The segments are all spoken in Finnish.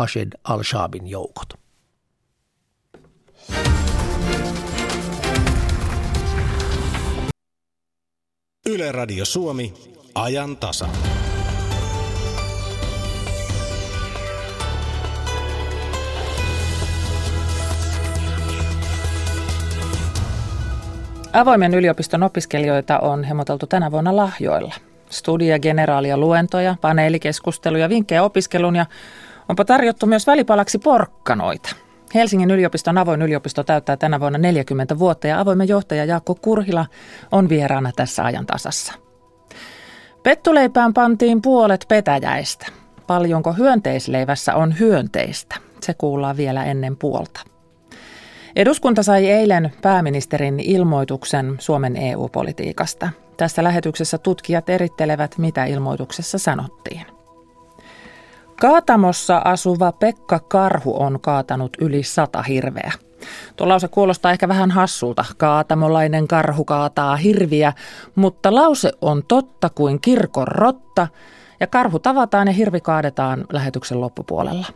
Hashid al-Shabin joukot. Yle Radio Suomi, ajan tasa. Avoimen yliopiston opiskelijoita on hemoteltu tänä vuonna lahjoilla. Studia, generaalia, luentoja, paneelikeskusteluja, vinkkejä opiskelun ja onpa tarjottu myös välipalaksi porkkanoita. Helsingin yliopiston avoin yliopisto täyttää tänä vuonna 40 vuotta ja avoimen johtaja Jaakko Kurhila on vieraana tässä ajan tasassa. Pettuleipään pantiin puolet petäjäistä. Paljonko hyönteisleivässä on hyönteistä? Se kuullaan vielä ennen puolta. Eduskunta sai eilen pääministerin ilmoituksen Suomen EU-politiikasta. Tässä lähetyksessä tutkijat erittelevät, mitä ilmoituksessa sanottiin. Kaatamossa asuva Pekka Karhu on kaatanut yli sata hirveä. Tuo lause kuulostaa ehkä vähän hassulta. Kaatamolainen karhu kaataa hirviä, mutta lause on totta kuin kirkon rotta ja karhu tavataan ja hirvi kaadetaan lähetyksen loppupuolella.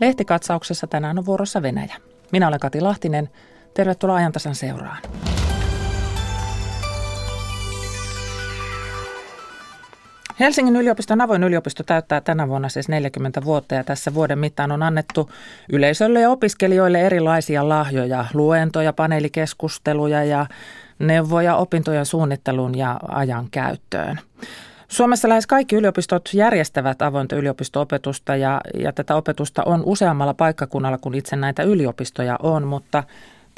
Lehtikatsauksessa tänään on vuorossa Venäjä. Minä olen Kati Lahtinen. Tervetuloa ajantasan seuraan. Helsingin yliopiston avoin yliopisto täyttää tänä vuonna siis 40 vuotta ja tässä vuoden mittaan on annettu yleisölle ja opiskelijoille erilaisia lahjoja, luentoja, paneelikeskusteluja ja neuvoja opintojen suunnitteluun ja ajan käyttöön. Suomessa lähes kaikki yliopistot järjestävät avointa yliopisto-opetusta ja, ja tätä opetusta on useammalla paikkakunnalla kuin itse näitä yliopistoja on, mutta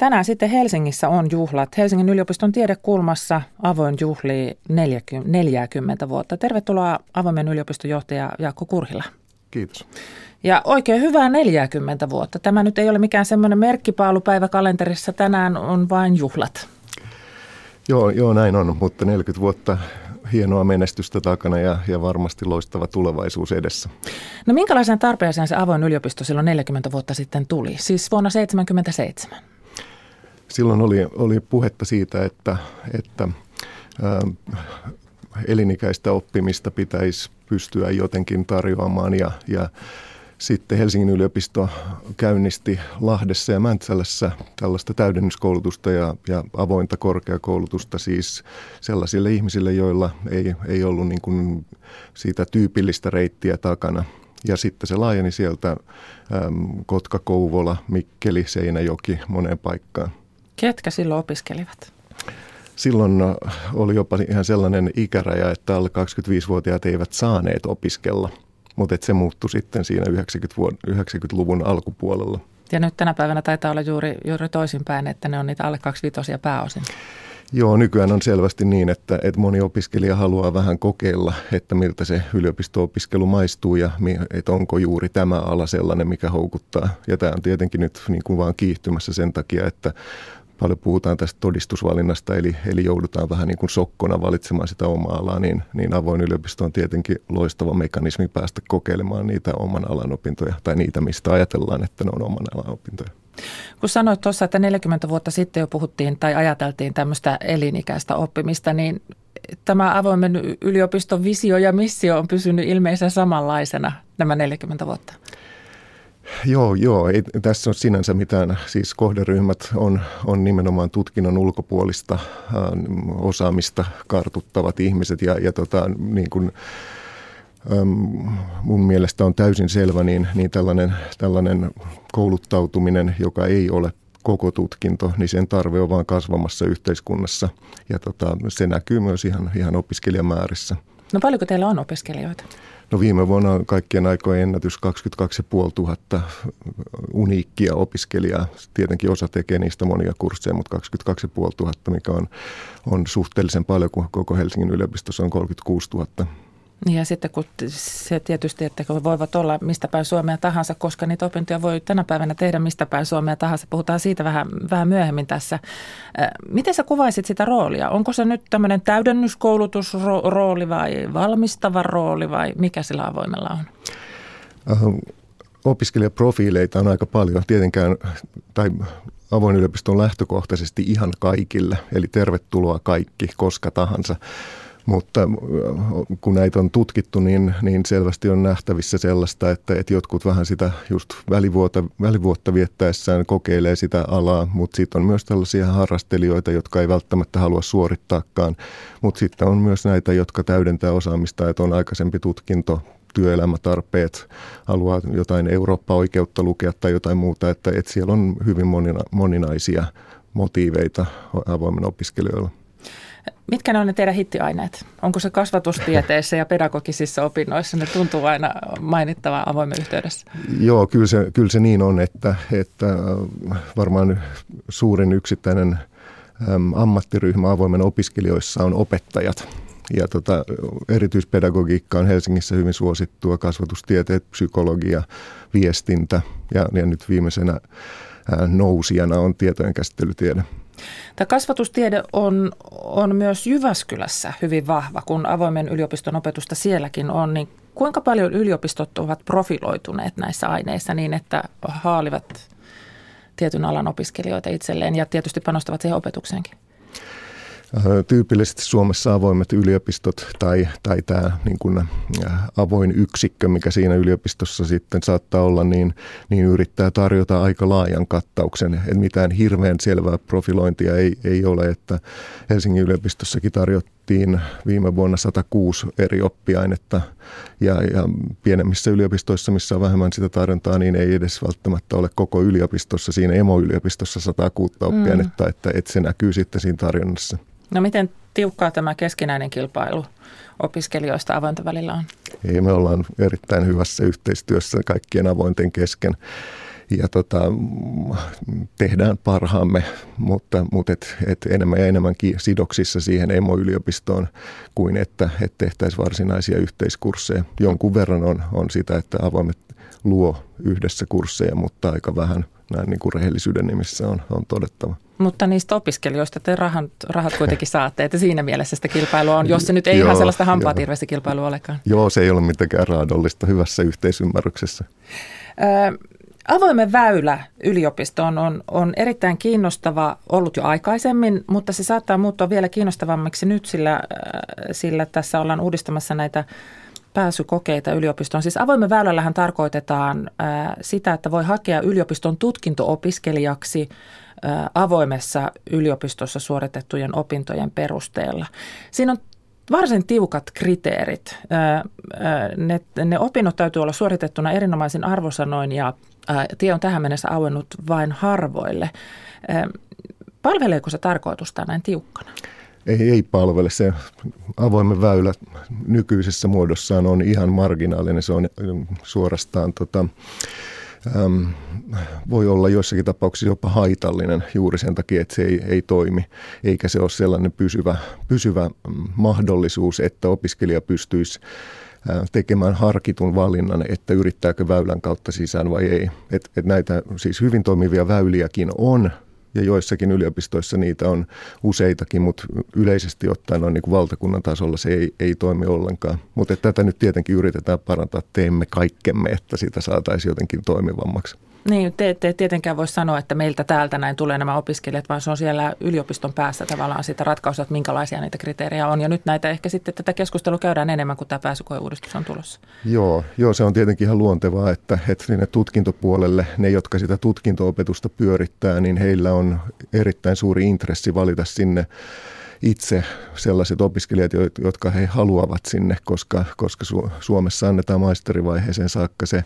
tänään sitten Helsingissä on juhlat. Helsingin yliopiston tiedekulmassa avoin juhli 40, 40 vuotta. Tervetuloa avoimen yliopiston johtaja Jaakko Kurhila. Kiitos. Ja oikein hyvää 40 vuotta. Tämä nyt ei ole mikään semmoinen merkkipaalupäivä kalenterissa. Tänään on vain juhlat. Joo, joo, näin on, mutta 40 vuotta hienoa menestystä takana ja, ja varmasti loistava tulevaisuus edessä. No minkälaisen tarpeeseen se avoin yliopisto silloin 40 vuotta sitten tuli, siis vuonna 1977? Silloin oli, oli puhetta siitä, että, että elinikäistä oppimista pitäisi pystyä jotenkin tarjoamaan ja, ja sitten Helsingin yliopisto käynnisti Lahdessa ja Mäntsälässä tällaista täydennyskoulutusta ja, ja avointa korkeakoulutusta siis sellaisille ihmisille, joilla ei, ei ollut niin kuin siitä tyypillistä reittiä takana. Ja sitten se laajeni sieltä äm, Kotka, Kouvola, Mikkeli, Seinäjoki moneen paikkaan. Ketkä silloin opiskelivat? Silloin oli jopa ihan sellainen ikäraja, että alle 25-vuotiaat eivät saaneet opiskella – mutta se muuttui sitten siinä 90-luvun alkupuolella. Ja nyt tänä päivänä taitaa olla juuri, juuri toisinpäin, että ne on niitä alle 25 pääosin. Joo, nykyään on selvästi niin, että, että moni opiskelija haluaa vähän kokeilla, että miltä se yliopisto-opiskelu maistuu ja että onko juuri tämä ala sellainen, mikä houkuttaa. Ja tämä on tietenkin nyt niin kuin vaan kiihtymässä sen takia, että paljon puhutaan tästä todistusvalinnasta, eli, eli joudutaan vähän niin kuin sokkona valitsemaan sitä omaa alaa, niin, niin avoin yliopisto on tietenkin loistava mekanismi päästä kokeilemaan niitä oman alan opintoja, tai niitä, mistä ajatellaan, että ne on oman alan opintoja. Kun sanoit tuossa, että 40 vuotta sitten jo puhuttiin tai ajateltiin tämmöistä elinikäistä oppimista, niin tämä avoimen yliopiston visio ja missio on pysynyt ilmeisen samanlaisena nämä 40 vuotta. Joo, joo. Ei tässä ole sinänsä mitään. Siis kohderyhmät on, on nimenomaan tutkinnon ulkopuolista äh, osaamista kartuttavat ihmiset ja, ja tota, niin kuin, ähm, mun mielestä on täysin selvä, niin, niin tällainen, tällainen kouluttautuminen, joka ei ole koko tutkinto, niin sen tarve on vaan kasvamassa yhteiskunnassa ja tota, se näkyy myös ihan, ihan opiskelijamäärissä. No paljonko teillä on opiskelijoita? No viime vuonna on kaikkien aikojen ennätys 22 500 uniikkia opiskelijaa. Tietenkin osa tekee niistä monia kursseja, mutta 22 500, mikä on, on suhteellisen paljon, kun koko Helsingin yliopistossa on 36 000. Ja sitten kun se tietysti, että voivat olla mistä päin Suomea tahansa, koska niitä opintoja voi tänä päivänä tehdä mistä päin Suomea tahansa. Puhutaan siitä vähän, vähän myöhemmin tässä. Miten sä kuvaisit sitä roolia? Onko se nyt tämmöinen täydennyskoulutusrooli vai valmistava rooli vai mikä sillä avoimella on? opiskelijaprofiileita on aika paljon. Tietenkään, tai avoin yliopisto on lähtökohtaisesti ihan kaikille, eli tervetuloa kaikki koska tahansa Mutta kun näitä on tutkittu, niin, niin selvästi on nähtävissä sellaista, että, että jotkut vähän sitä just välivuotta, välivuotta viettäessään kokeilee sitä alaa, mutta sitten on myös tällaisia harrastelijoita, jotka ei välttämättä halua suorittaakaan, mutta sitten on myös näitä, jotka täydentää osaamista, että on aikaisempi tutkinto työelämätarpeet, haluaa jotain Eurooppa-oikeutta lukea tai jotain muuta, että, että siellä on hyvin monina, moninaisia motiiveita avoimen opiskelijoilla. Mitkä ne on ne teidän hittiaineet? Onko se kasvatustieteissä ja pedagogisissa opinnoissa? Ne tuntuu aina mainittava avoimen yhteydessä. Joo, kyllä se, kyllä se niin on, että, että varmaan suurin yksittäinen ammattiryhmä avoimen opiskelijoissa on opettajat. Ja tota, erityispedagogiikka on Helsingissä hyvin suosittua, kasvatustieteet, psykologia, viestintä ja, ja nyt viimeisenä ää, nousijana on tietojen käsittelytiede. Tämä kasvatustiede on, on myös Jyväskylässä hyvin vahva, kun avoimen yliopiston opetusta sielläkin on. Niin kuinka paljon yliopistot ovat profiloituneet näissä aineissa niin, että haalivat tietyn alan opiskelijoita itselleen ja tietysti panostavat siihen opetukseenkin? Tyypillisesti Suomessa avoimet yliopistot tai, tai tämä niin kuin avoin yksikkö, mikä siinä yliopistossa sitten saattaa olla, niin, niin yrittää tarjota aika laajan kattauksen. Et mitään hirveän selvää profilointia ei, ei ole, että Helsingin yliopistossakin tarjottiin viime vuonna 106 eri oppiainetta ja, ja pienemmissä yliopistoissa, missä on vähemmän sitä tarjontaa, niin ei edes välttämättä ole koko yliopistossa, siinä emoyliopistossa 106 oppiainetta, mm. että, että se näkyy sitten siinä tarjonnassa. No miten tiukkaa tämä keskinäinen kilpailu opiskelijoista avointen välillä on? Ei, me ollaan erittäin hyvässä yhteistyössä kaikkien avointen kesken ja tota, tehdään parhaamme, mutta, mutta et, et enemmän ja enemmän sidoksissa siihen emoyliopistoon kuin että et tehtäisiin varsinaisia yhteiskursseja. Jonkun verran on, on sitä, että avoimet luo yhdessä kursseja, mutta aika vähän näin niin kuin rehellisyyden nimissä on, on todettava. Mutta niistä opiskelijoista te rahat, rahat kuitenkin saatte, että siinä mielessä sitä kilpailua on, jos se nyt ei joo, ihan sellaista hampaatirveistä kilpailua olekaan. Joo, se ei ole mitenkään raadollista hyvässä yhteisymmärryksessä. Ö, avoimen väylä yliopistoon on, on erittäin kiinnostava ollut jo aikaisemmin, mutta se saattaa muuttua vielä kiinnostavammaksi nyt, sillä, sillä tässä ollaan uudistamassa näitä pääsykokeita yliopistoon. Siis avoimen väylällähän tarkoitetaan ää, sitä, että voi hakea yliopiston tutkinto-opiskelijaksi ää, avoimessa yliopistossa suoritettujen opintojen perusteella. Siinä on varsin tiukat kriteerit. Ne, ne opinnot täytyy olla suoritettuna erinomaisin arvosanoin ja tie on tähän mennessä auennut vain harvoille. Ää, palveleeko se tarkoitusta näin tiukkana? ei, ei palvele. Se avoimen väylä nykyisessä muodossaan on ihan marginaalinen. Se on suorastaan tota, äm, voi olla joissakin tapauksissa jopa haitallinen juuri sen takia, että se ei, ei toimi, eikä se ole sellainen pysyvä, pysyvä mahdollisuus, että opiskelija pystyisi tekemään harkitun valinnan, että yrittääkö väylän kautta sisään vai ei. Et, et näitä siis hyvin toimivia väyliäkin on, ja joissakin yliopistoissa niitä on useitakin, mutta yleisesti ottaen on niin kuin valtakunnan tasolla se ei, ei toimi ollenkaan. Mutta tätä nyt tietenkin yritetään parantaa, teemme kaikkemme, että sitä saataisiin jotenkin toimivammaksi. Niin, te ette tietenkään voi sanoa, että meiltä täältä näin tulee nämä opiskelijat, vaan se on siellä yliopiston päässä tavallaan sitä ratkaisua, että minkälaisia niitä kriteerejä on. Ja nyt näitä ehkä sitten tätä keskustelua käydään enemmän, kuin tämä pääsykoeuudistus on tulossa. Joo, joo, se on tietenkin ihan luontevaa, että, että sinne tutkintopuolelle ne, jotka sitä tutkintoopetusta pyörittää, niin heillä on erittäin suuri intressi valita sinne itse sellaiset opiskelijat, jotka he haluavat sinne, koska, koska Suomessa annetaan maisterivaiheeseen saakka se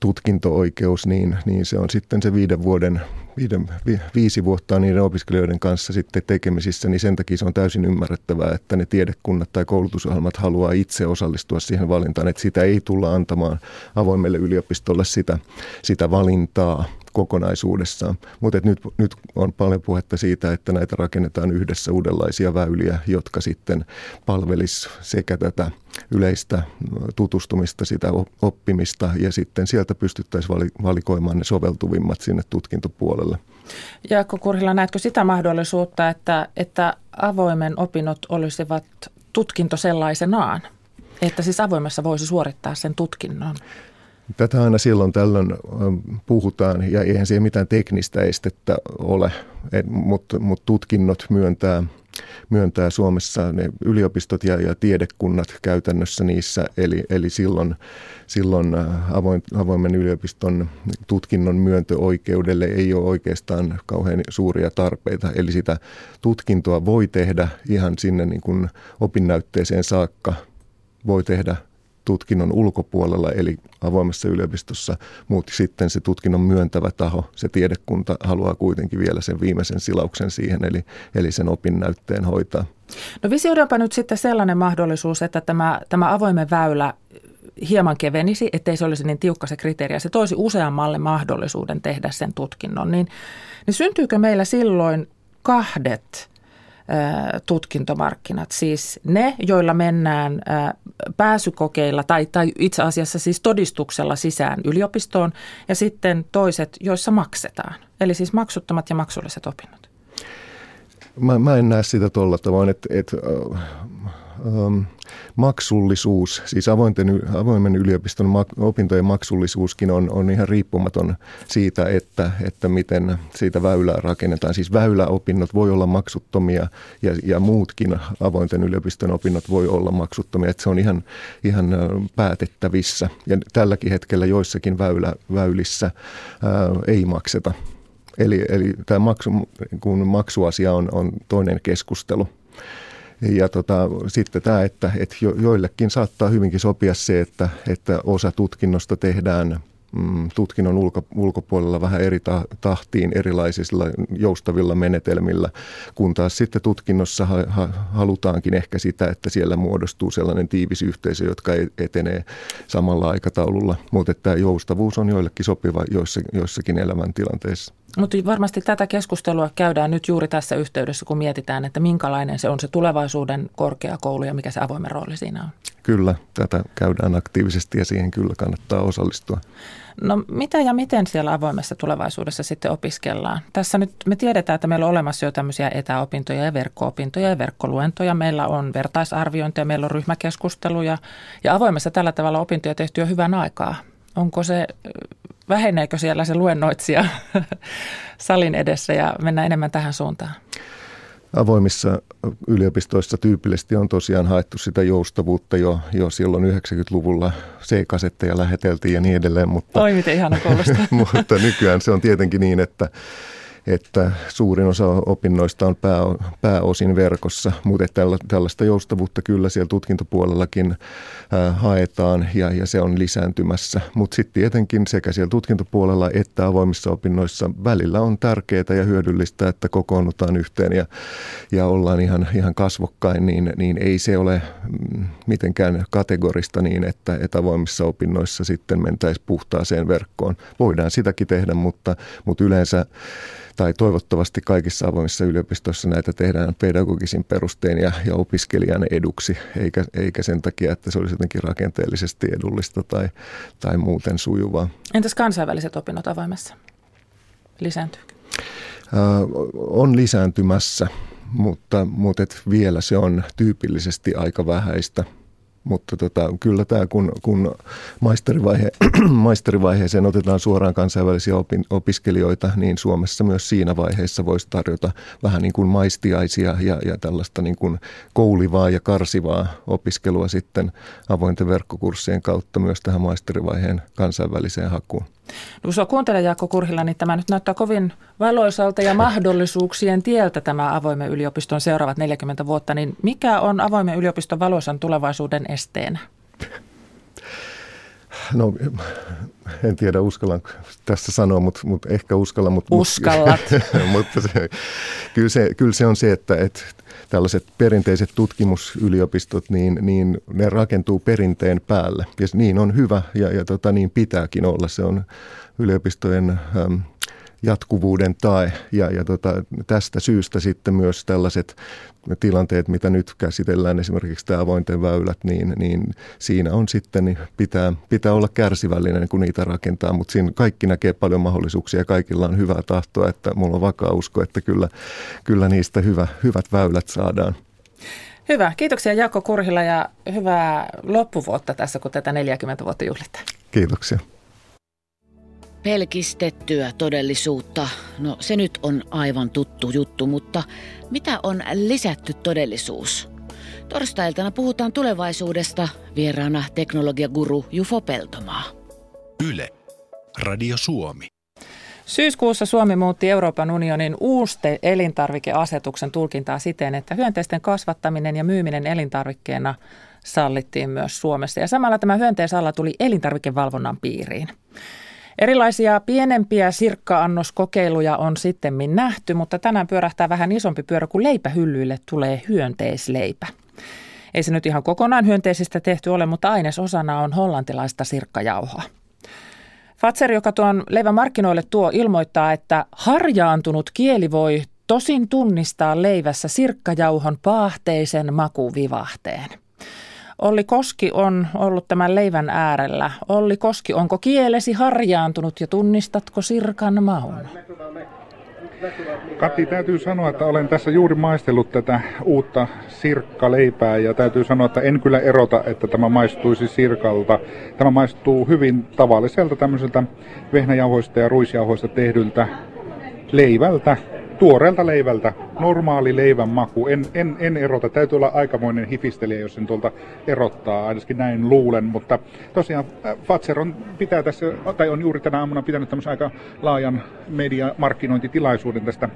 tutkinto-oikeus, niin, niin se on sitten se viiden vuoden, viiden, vi, viisi vuotta niiden opiskelijoiden kanssa sitten tekemisissä, niin sen takia se on täysin ymmärrettävää, että ne tiedekunnat tai koulutusohjelmat haluaa itse osallistua siihen valintaan, että sitä ei tulla antamaan avoimelle yliopistolle sitä, sitä valintaa kokonaisuudessaan. Mutta nyt, nyt on paljon puhetta siitä, että näitä rakennetaan yhdessä uudenlaisia väyliä, jotka sitten palvelis sekä tätä yleistä tutustumista, sitä oppimista ja sitten sieltä pystyttäisiin valikoimaan ne soveltuvimmat sinne tutkintopuolelle. Jaakko Kurhila, näetkö sitä mahdollisuutta, että, että avoimen opinnot olisivat tutkinto sellaisenaan? Että siis avoimessa voisi suorittaa sen tutkinnon? Tätä aina silloin tällöin puhutaan ja eihän siihen mitään teknistä estettä ole, mutta mut tutkinnot myöntää myöntää Suomessa ne yliopistot ja, ja tiedekunnat käytännössä niissä. Eli, eli silloin, silloin äh, avoin, avoimen yliopiston tutkinnon myöntöoikeudelle ei ole oikeastaan kauhean suuria tarpeita. Eli sitä tutkintoa voi tehdä ihan sinne niin kuin opinnäytteeseen saakka. Voi tehdä tutkinnon ulkopuolella, eli avoimessa yliopistossa, mutta sitten se tutkinnon myöntävä taho, se tiedekunta, haluaa kuitenkin vielä sen viimeisen silauksen siihen, eli, eli sen opinnäytteen hoitaa. No visioidaanpa nyt sitten sellainen mahdollisuus, että tämä, tämä avoimen väylä hieman kevenisi, ettei se olisi niin tiukka se kriteeri, ja se toisi useammalle mahdollisuuden tehdä sen tutkinnon, niin, niin syntyykö meillä silloin kahdet tutkintomarkkinat, siis ne, joilla mennään pääsykokeilla tai, tai itse asiassa siis todistuksella sisään yliopistoon ja sitten toiset, joissa maksetaan, eli siis maksuttomat ja maksulliset opinnot. Mä, mä en näe sitä tuolla tavoin, että, että ähm, maksullisuus, siis avointen, avoimen yliopiston mak, opintojen maksullisuuskin on, on ihan riippumaton siitä, että, että miten siitä väylää rakennetaan. Siis väyläopinnot voi olla maksuttomia ja, ja muutkin avointen yliopiston opinnot voi olla maksuttomia, että se on ihan, ihan päätettävissä. Ja tälläkin hetkellä joissakin väylä, väylissä ää, ei makseta. Eli, eli tämä maksu, kun maksuasia on, on toinen keskustelu. Ja tota, sitten tämä, että, että jo, joillekin saattaa hyvinkin sopia se, että, että osa tutkinnosta tehdään mm, tutkinnon ulko, ulkopuolella vähän eri tahtiin erilaisilla joustavilla menetelmillä, kun taas sitten tutkinnossa ha, ha, halutaankin ehkä sitä, että siellä muodostuu sellainen tiivis yhteisö, jotka etenee samalla aikataululla, mutta tämä joustavuus on joillekin sopiva joissakin elämäntilanteissa. Mutta varmasti tätä keskustelua käydään nyt juuri tässä yhteydessä, kun mietitään, että minkälainen se on se tulevaisuuden korkeakoulu ja mikä se avoimen rooli siinä on. Kyllä, tätä käydään aktiivisesti ja siihen kyllä kannattaa osallistua. No mitä ja miten siellä avoimessa tulevaisuudessa sitten opiskellaan? Tässä nyt me tiedetään, että meillä on olemassa jo tämmöisiä etäopintoja ja verkko-opintoja ja verkkoluentoja. Meillä on vertaisarviointia, meillä on ryhmäkeskusteluja ja avoimessa tällä tavalla opintoja tehty jo hyvän aikaa. Onko se väheneekö siellä se luennoitsija salin edessä ja mennään enemmän tähän suuntaan? Avoimissa yliopistoissa tyypillisesti on tosiaan haettu sitä joustavuutta jo, jo silloin 90-luvulla. C-kasetteja läheteltiin ja niin edelleen. Mutta, Oi, miten ihana mutta nykyään se on tietenkin niin, että että suurin osa opinnoista on pää, pääosin verkossa, mutta että tällaista joustavuutta kyllä siellä tutkintopuolellakin ää, haetaan ja, ja se on lisääntymässä. Mutta sitten tietenkin sekä siellä tutkintopuolella että avoimissa opinnoissa välillä on tärkeää ja hyödyllistä, että kokoonnutaan yhteen ja, ja ollaan ihan, ihan kasvokkain, niin, niin ei se ole mm, mitenkään kategorista niin, että, että avoimissa opinnoissa sitten mentäisiin puhtaaseen verkkoon. Voidaan sitäkin tehdä, mutta, mutta yleensä tai toivottavasti kaikissa avoimissa yliopistoissa näitä tehdään pedagogisin perustein ja, ja opiskelijan eduksi, eikä, eikä sen takia, että se olisi jotenkin rakenteellisesti edullista tai, tai muuten sujuvaa. Entäs kansainväliset opinnot avoimessa? Lisääntyykö? Äh, on lisääntymässä, mutta, mutta et vielä se on tyypillisesti aika vähäistä – mutta tota, kyllä tämä, kun, kun maisterivaihe, maisterivaiheeseen otetaan suoraan kansainvälisiä opin, opiskelijoita, niin Suomessa myös siinä vaiheessa voisi tarjota vähän niin kuin maistiaisia ja, ja tällaista niin kuin koulivaa ja karsivaa opiskelua sitten avointen verkkokurssien kautta myös tähän maisterivaiheen kansainväliseen hakuun. No, kun sinua kuuntelee Jaakko Kurhilla, niin tämä nyt näyttää kovin valoisalta ja mahdollisuuksien tieltä tämä avoimen yliopiston seuraavat 40 vuotta. Niin mikä on avoimen yliopiston valoisan tulevaisuuden esteenä? No en tiedä uskallan tässä sanoa, mutta, mutta ehkä uskalla. Mutta, Uskallat. mutta se, kyllä, se, kyllä se on se, että, että tällaiset perinteiset tutkimusyliopistot, niin, niin ne rakentuu perinteen päälle. Ja niin on hyvä ja, ja tota, niin pitääkin olla. Se on yliopistojen äm, jatkuvuuden tae. Ja, ja tota, tästä syystä sitten myös tällaiset tilanteet, mitä nyt käsitellään, esimerkiksi tämä avointen väylät, niin, niin siinä on sitten, niin pitää, pitää olla kärsivällinen, kun niitä rakentaa, mutta siinä kaikki näkee paljon mahdollisuuksia ja kaikilla on hyvää tahtoa, että mulla on vakaa usko, että kyllä, kyllä niistä hyvä, hyvät väylät saadaan. Hyvä. Kiitoksia Jaakko Kurhila ja hyvää loppuvuotta tässä, kun tätä 40 vuotta juhlitaan. Kiitoksia. Pelkistettyä todellisuutta. No se nyt on aivan tuttu juttu, mutta mitä on lisätty todellisuus? Torstailtana puhutaan tulevaisuudesta. Vieraana teknologiaguru Jufo Peltomaa. Yle. Radio Suomi. Syyskuussa Suomi muutti Euroopan unionin uuste elintarvikeasetuksen tulkintaa siten, että hyönteisten kasvattaminen ja myyminen elintarvikkeena sallittiin myös Suomessa. Ja samalla tämä hyönteisala tuli elintarvikevalvonnan piiriin. Erilaisia pienempiä sirkka-annoskokeiluja on sitten nähty, mutta tänään pyörähtää vähän isompi pyörä, kun leipähyllyille tulee hyönteisleipä. Ei se nyt ihan kokonaan hyönteisistä tehty ole, mutta ainesosana on hollantilaista sirkkajauhoa. Fatser, joka tuon leivän markkinoille tuo, ilmoittaa, että harjaantunut kieli voi tosin tunnistaa leivässä sirkkajauhon paahteisen makuvivahteen. Olli Koski on ollut tämän leivän äärellä. Olli Koski, onko kielesi harjaantunut ja tunnistatko sirkan maun? Kati, täytyy sanoa, että olen tässä juuri maistellut tätä uutta sirkkaleipää ja täytyy sanoa, että en kyllä erota, että tämä maistuisi sirkalta. Tämä maistuu hyvin tavalliselta tämmöiseltä vehnäjauhoista ja ruisjauhoista tehdyltä leivältä tuoreelta leivältä, normaali leivän maku. En, en, en erota, täytyy olla aikamoinen hifistelijä, jos sen tuolta erottaa, ainakin näin luulen. Mutta tosiaan äh, Fatser on, pitää tässä, tai on juuri tänä aamuna pitänyt tämmöisen aika laajan mediamarkkinointitilaisuuden tästä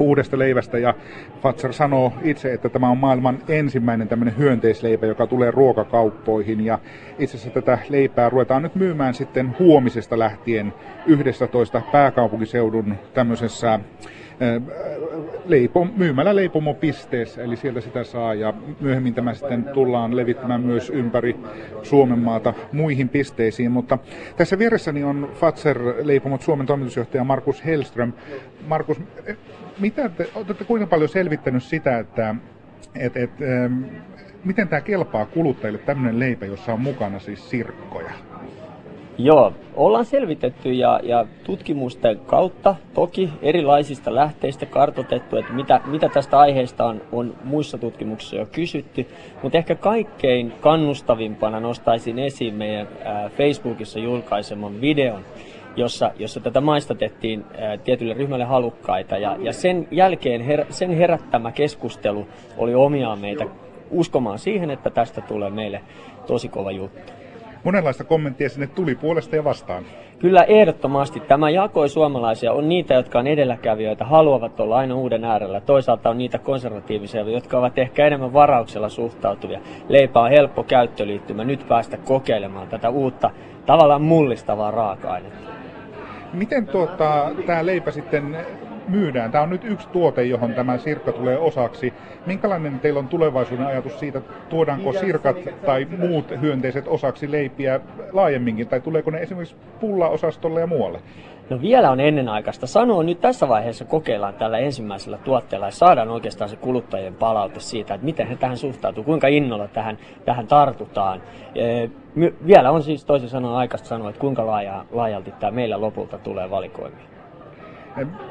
uudesta leivästä ja Fatser sanoo itse, että tämä on maailman ensimmäinen tämmöinen hyönteisleipä, joka tulee ruokakauppoihin ja itse asiassa tätä leipää ruvetaan nyt myymään sitten huomisesta lähtien 11 pääkaupunkiseudun tämmöisessä leipo, myymällä leipomopisteessä, eli sieltä sitä saa ja myöhemmin tämä sitten tullaan levittämään myös ympäri Suomen maata muihin pisteisiin, mutta tässä vieressäni on Fatser leipomot Suomen toimitusjohtaja Markus Hellström. Markus, mitä te, olette kuinka paljon selvittänyt sitä, että et, et, ähm, miten tämä kelpaa kuluttajille tämmöinen leipä, jossa on mukana siis sirkkoja? Joo, ollaan selvitetty ja, ja tutkimusten kautta toki erilaisista lähteistä kartotettu, että mitä, mitä tästä aiheesta on, on muissa tutkimuksissa jo kysytty, mutta ehkä kaikkein kannustavimpana nostaisin esiin meidän ää, Facebookissa julkaiseman videon, jossa, jossa tätä maistatettiin ää, tietylle ryhmälle halukkaita. Ja, ja sen jälkeen her, sen herättämä keskustelu oli omiaan meitä uskomaan siihen, että tästä tulee meille tosi kova juttu monenlaista kommenttia sinne tuli puolesta ja vastaan. Kyllä ehdottomasti. Tämä jakoi suomalaisia. On niitä, jotka on edelläkävijöitä, haluavat olla aina uuden äärellä. Toisaalta on niitä konservatiivisia, jotka ovat ehkä enemmän varauksella suhtautuvia. Leipä on helppo käyttöliittymä. Nyt päästä kokeilemaan tätä uutta, tavallaan mullistavaa raaka-ainetta. Miten tuota, tämä leipä sitten myydään. Tämä on nyt yksi tuote, johon tämä sirkka tulee osaksi. Minkälainen teillä on tulevaisuuden ajatus siitä, tuodaanko sirkat tai muut hyönteiset osaksi leipiä laajemminkin, tai tuleeko ne esimerkiksi pulla-osastolle ja muualle? No vielä on ennenaikaista sanoa. Nyt tässä vaiheessa kokeillaan tällä ensimmäisellä tuotteella ja saadaan oikeastaan se kuluttajien palaute siitä, että miten he tähän suhtautuu, kuinka innolla tähän, tähän tartutaan. Vielä on siis toisin sanoen aikaista sanoa, että kuinka laaja, laajalti tämä meillä lopulta tulee valikoimiin.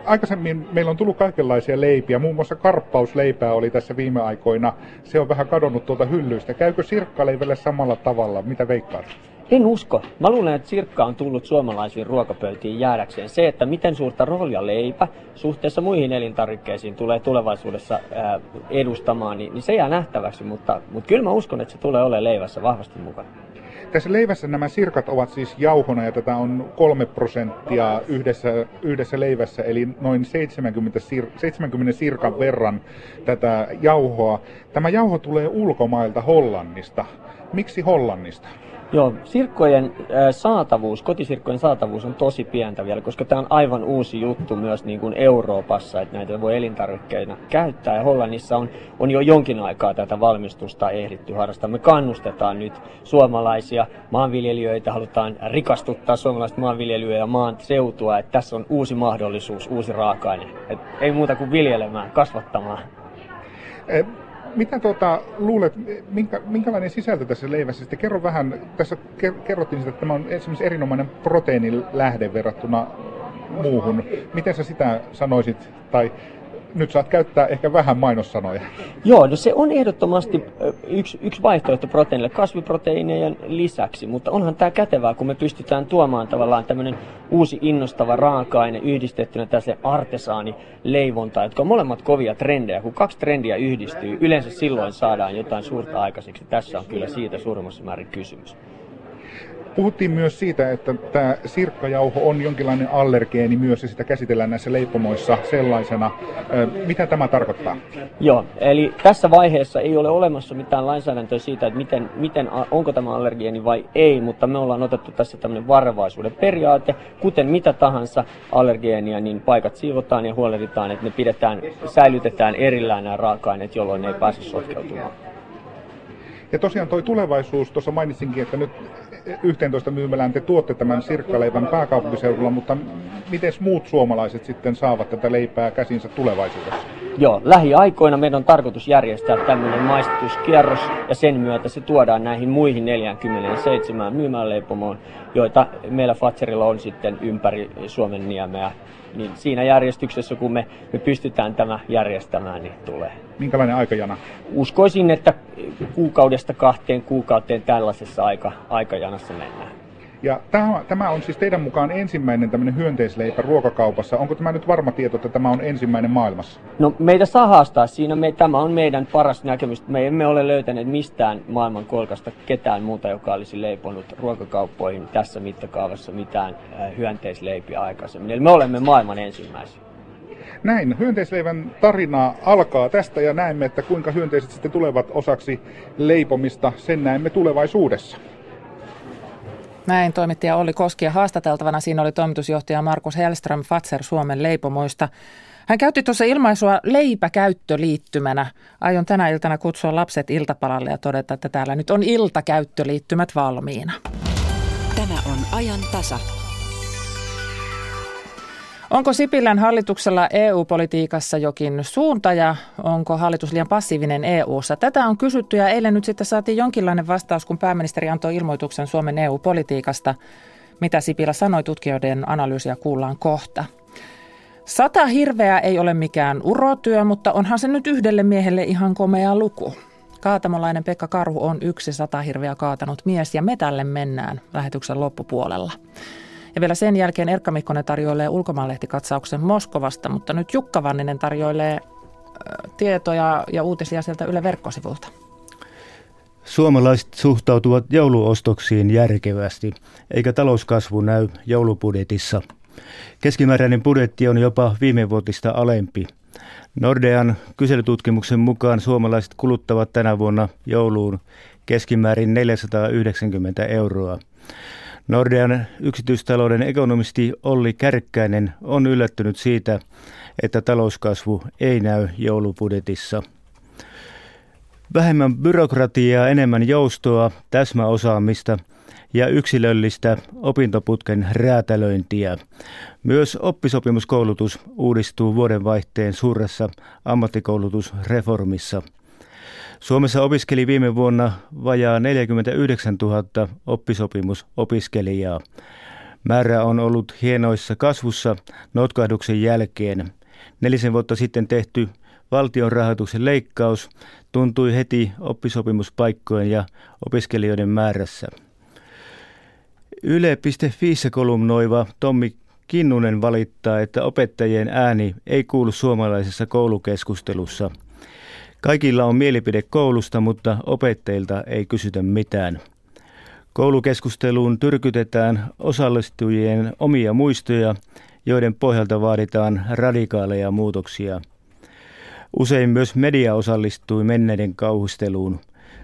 Aikaisemmin meillä on tullut kaikenlaisia leipiä, muun muassa karppausleipää oli tässä viime aikoina. Se on vähän kadonnut tuolta hyllyistä. Käykö sirkkaleivelle samalla tavalla? Mitä veikkaat? En usko. Mä luulen, että sirkka on tullut suomalaisiin ruokapöytiin jäädäkseen. Se, että miten suurta roolia leipä suhteessa muihin elintarvikkeisiin tulee tulevaisuudessa ää, edustamaan, niin, niin se jää nähtäväksi, mutta, mutta kyllä mä uskon, että se tulee olemaan leivässä vahvasti mukana. Tässä leivässä nämä sirkat ovat siis jauhona ja tätä on kolme prosenttia yhdessä, yhdessä leivässä, eli noin 70, sir, 70 sirkan verran tätä jauhoa. Tämä jauho tulee ulkomailta Hollannista. Miksi Hollannista? Joo, sirkkojen saatavuus, kotisirkkojen saatavuus on tosi pientä vielä, koska tämä on aivan uusi juttu myös niin kuin Euroopassa, että näitä voi elintarvikkeina käyttää. Ja Hollannissa on, on jo jonkin aikaa tätä valmistusta ehditty harrastaa. Me kannustetaan nyt suomalaisia maanviljelijöitä, halutaan rikastuttaa suomalaista maanviljelyä ja maan seutua, että tässä on uusi mahdollisuus, uusi raaka-aine. Et ei muuta kuin viljelemään, kasvattamaan. Mitä tuota, luulet, minkä, minkälainen sisältö tässä leivässä? Sitten kerro vähän, tässä kerrottiin sitä, että tämä on esimerkiksi erinomainen proteiinilähde verrattuna muuhun. Miten sä sitä sanoisit, tai nyt saat käyttää ehkä vähän mainossanoja. Joo, no se on ehdottomasti yksi, yksi vaihtoehto proteiinille kasviproteiinejen lisäksi, mutta onhan tämä kätevää, kun me pystytään tuomaan tavallaan tämmöinen uusi innostava raaka-aine yhdistettynä tässä artesaani leivonta, jotka on molemmat kovia trendejä. Kun kaksi trendiä yhdistyy, yleensä silloin saadaan jotain suurta aikaiseksi. Tässä on kyllä siitä suurimmassa määrin kysymys. Puhuttiin myös siitä, että tämä sirkkajauho on jonkinlainen allergeeni myös ja sitä käsitellään näissä leipomoissa sellaisena. Mitä tämä tarkoittaa? Joo, eli tässä vaiheessa ei ole olemassa mitään lainsäädäntöä siitä, että miten, miten, onko tämä allergeeni vai ei, mutta me ollaan otettu tässä tämmöinen varovaisuuden periaate. Kuten mitä tahansa allergeenia, niin paikat siivotaan ja huolehditaan, että ne pidetään, säilytetään erillään nämä raaka-aineet, jolloin ne ei pääse sotkeutumaan. Ja tosiaan toi tulevaisuus, tuossa mainitsinkin, että nyt 11 myymälään te tuotte tämän sirkkaleivän pääkaupunkiseudulla, mutta miten muut suomalaiset sitten saavat tätä leipää käsinsä tulevaisuudessa? Joo, lähiaikoina meidän on tarkoitus järjestää tämmöinen maistuskierros ja sen myötä se tuodaan näihin muihin 47 myymäläleipomoon, joita meillä Fatserilla on sitten ympäri Suomen niemeä niin siinä järjestyksessä, kun me, me pystytään tämä järjestämään, niin tulee. Minkälainen aikajana? Uskoisin, että kuukaudesta kahteen kuukauteen tällaisessa aika, aikajanassa mennään. Ja tämä, tämä on siis teidän mukaan ensimmäinen tämmöinen hyönteisleipä ruokakaupassa. Onko tämä nyt varma tieto, että tämä on ensimmäinen maailmassa? No meitä saa haastaa siinä. Me, tämä on meidän paras näkemys. Me emme ole löytäneet mistään maailman kolkasta ketään muuta, joka olisi leiponut ruokakauppoihin tässä mittakaavassa mitään äh, hyönteisleipiä aikaisemmin. Eli me olemme maailman ensimmäisiä. Näin, hyönteisleivän tarina alkaa tästä ja näemme, että kuinka hyönteiset sitten tulevat osaksi leipomista. Sen näemme tulevaisuudessa. Näin toimittaja Olli Koski ja haastateltavana siinä oli toimitusjohtaja Markus Hellström Fatser Suomen leipomoista. Hän käytti tuossa ilmaisua leipäkäyttöliittymänä. Aion tänä iltana kutsua lapset iltapalalle ja todeta, että täällä nyt on iltakäyttöliittymät valmiina. Tämä on ajan tasa. Onko Sipilän hallituksella EU-politiikassa jokin suunta ja onko hallitus liian passiivinen EU-ssa? Tätä on kysytty ja eilen nyt sitten saatiin jonkinlainen vastaus, kun pääministeri antoi ilmoituksen Suomen EU-politiikasta. Mitä Sipilä sanoi, tutkijoiden analyysiä kuullaan kohta. Sata hirveä ei ole mikään urotyö, mutta onhan se nyt yhdelle miehelle ihan komea luku. Kaatamolainen Pekka Karhu on yksi sata hirveä kaatanut mies ja me tälle mennään lähetyksen loppupuolella. Ja vielä sen jälkeen Erkka Mikkonen tarjoilee ulkomaanlehtikatsauksen Moskovasta, mutta nyt Jukka Vanninen tarjoilee tietoja ja uutisia sieltä Yle verkkosivulta. Suomalaiset suhtautuvat jouluostoksiin järkevästi, eikä talouskasvu näy joulubudjetissa. Keskimääräinen budjetti on jopa viimevuotista alempi. Nordean kyselytutkimuksen mukaan suomalaiset kuluttavat tänä vuonna jouluun keskimäärin 490 euroa. Nordean yksityistalouden ekonomisti Olli Kärkkäinen on yllättynyt siitä, että talouskasvu ei näy joulubudjetissa. Vähemmän byrokratiaa, enemmän joustoa, täsmäosaamista ja yksilöllistä opintoputken räätälöintiä. Myös oppisopimuskoulutus uudistuu vuodenvaihteen suuressa ammattikoulutusreformissa – Suomessa opiskeli viime vuonna vajaa 49 000 oppisopimusopiskelijaa. Määrä on ollut hienoissa kasvussa notkahduksen jälkeen. Nelisen vuotta sitten tehty valtion rahoituksen leikkaus tuntui heti oppisopimuspaikkojen ja opiskelijoiden määrässä. Yle.fiissä kolumnoiva Tommi Kinnunen valittaa, että opettajien ääni ei kuulu suomalaisessa koulukeskustelussa – Kaikilla on mielipide koulusta, mutta opettajilta ei kysytä mitään. Koulukeskusteluun tyrkytetään osallistujien omia muistoja, joiden pohjalta vaaditaan radikaaleja muutoksia. Usein myös media osallistui menneiden kauhusteluun.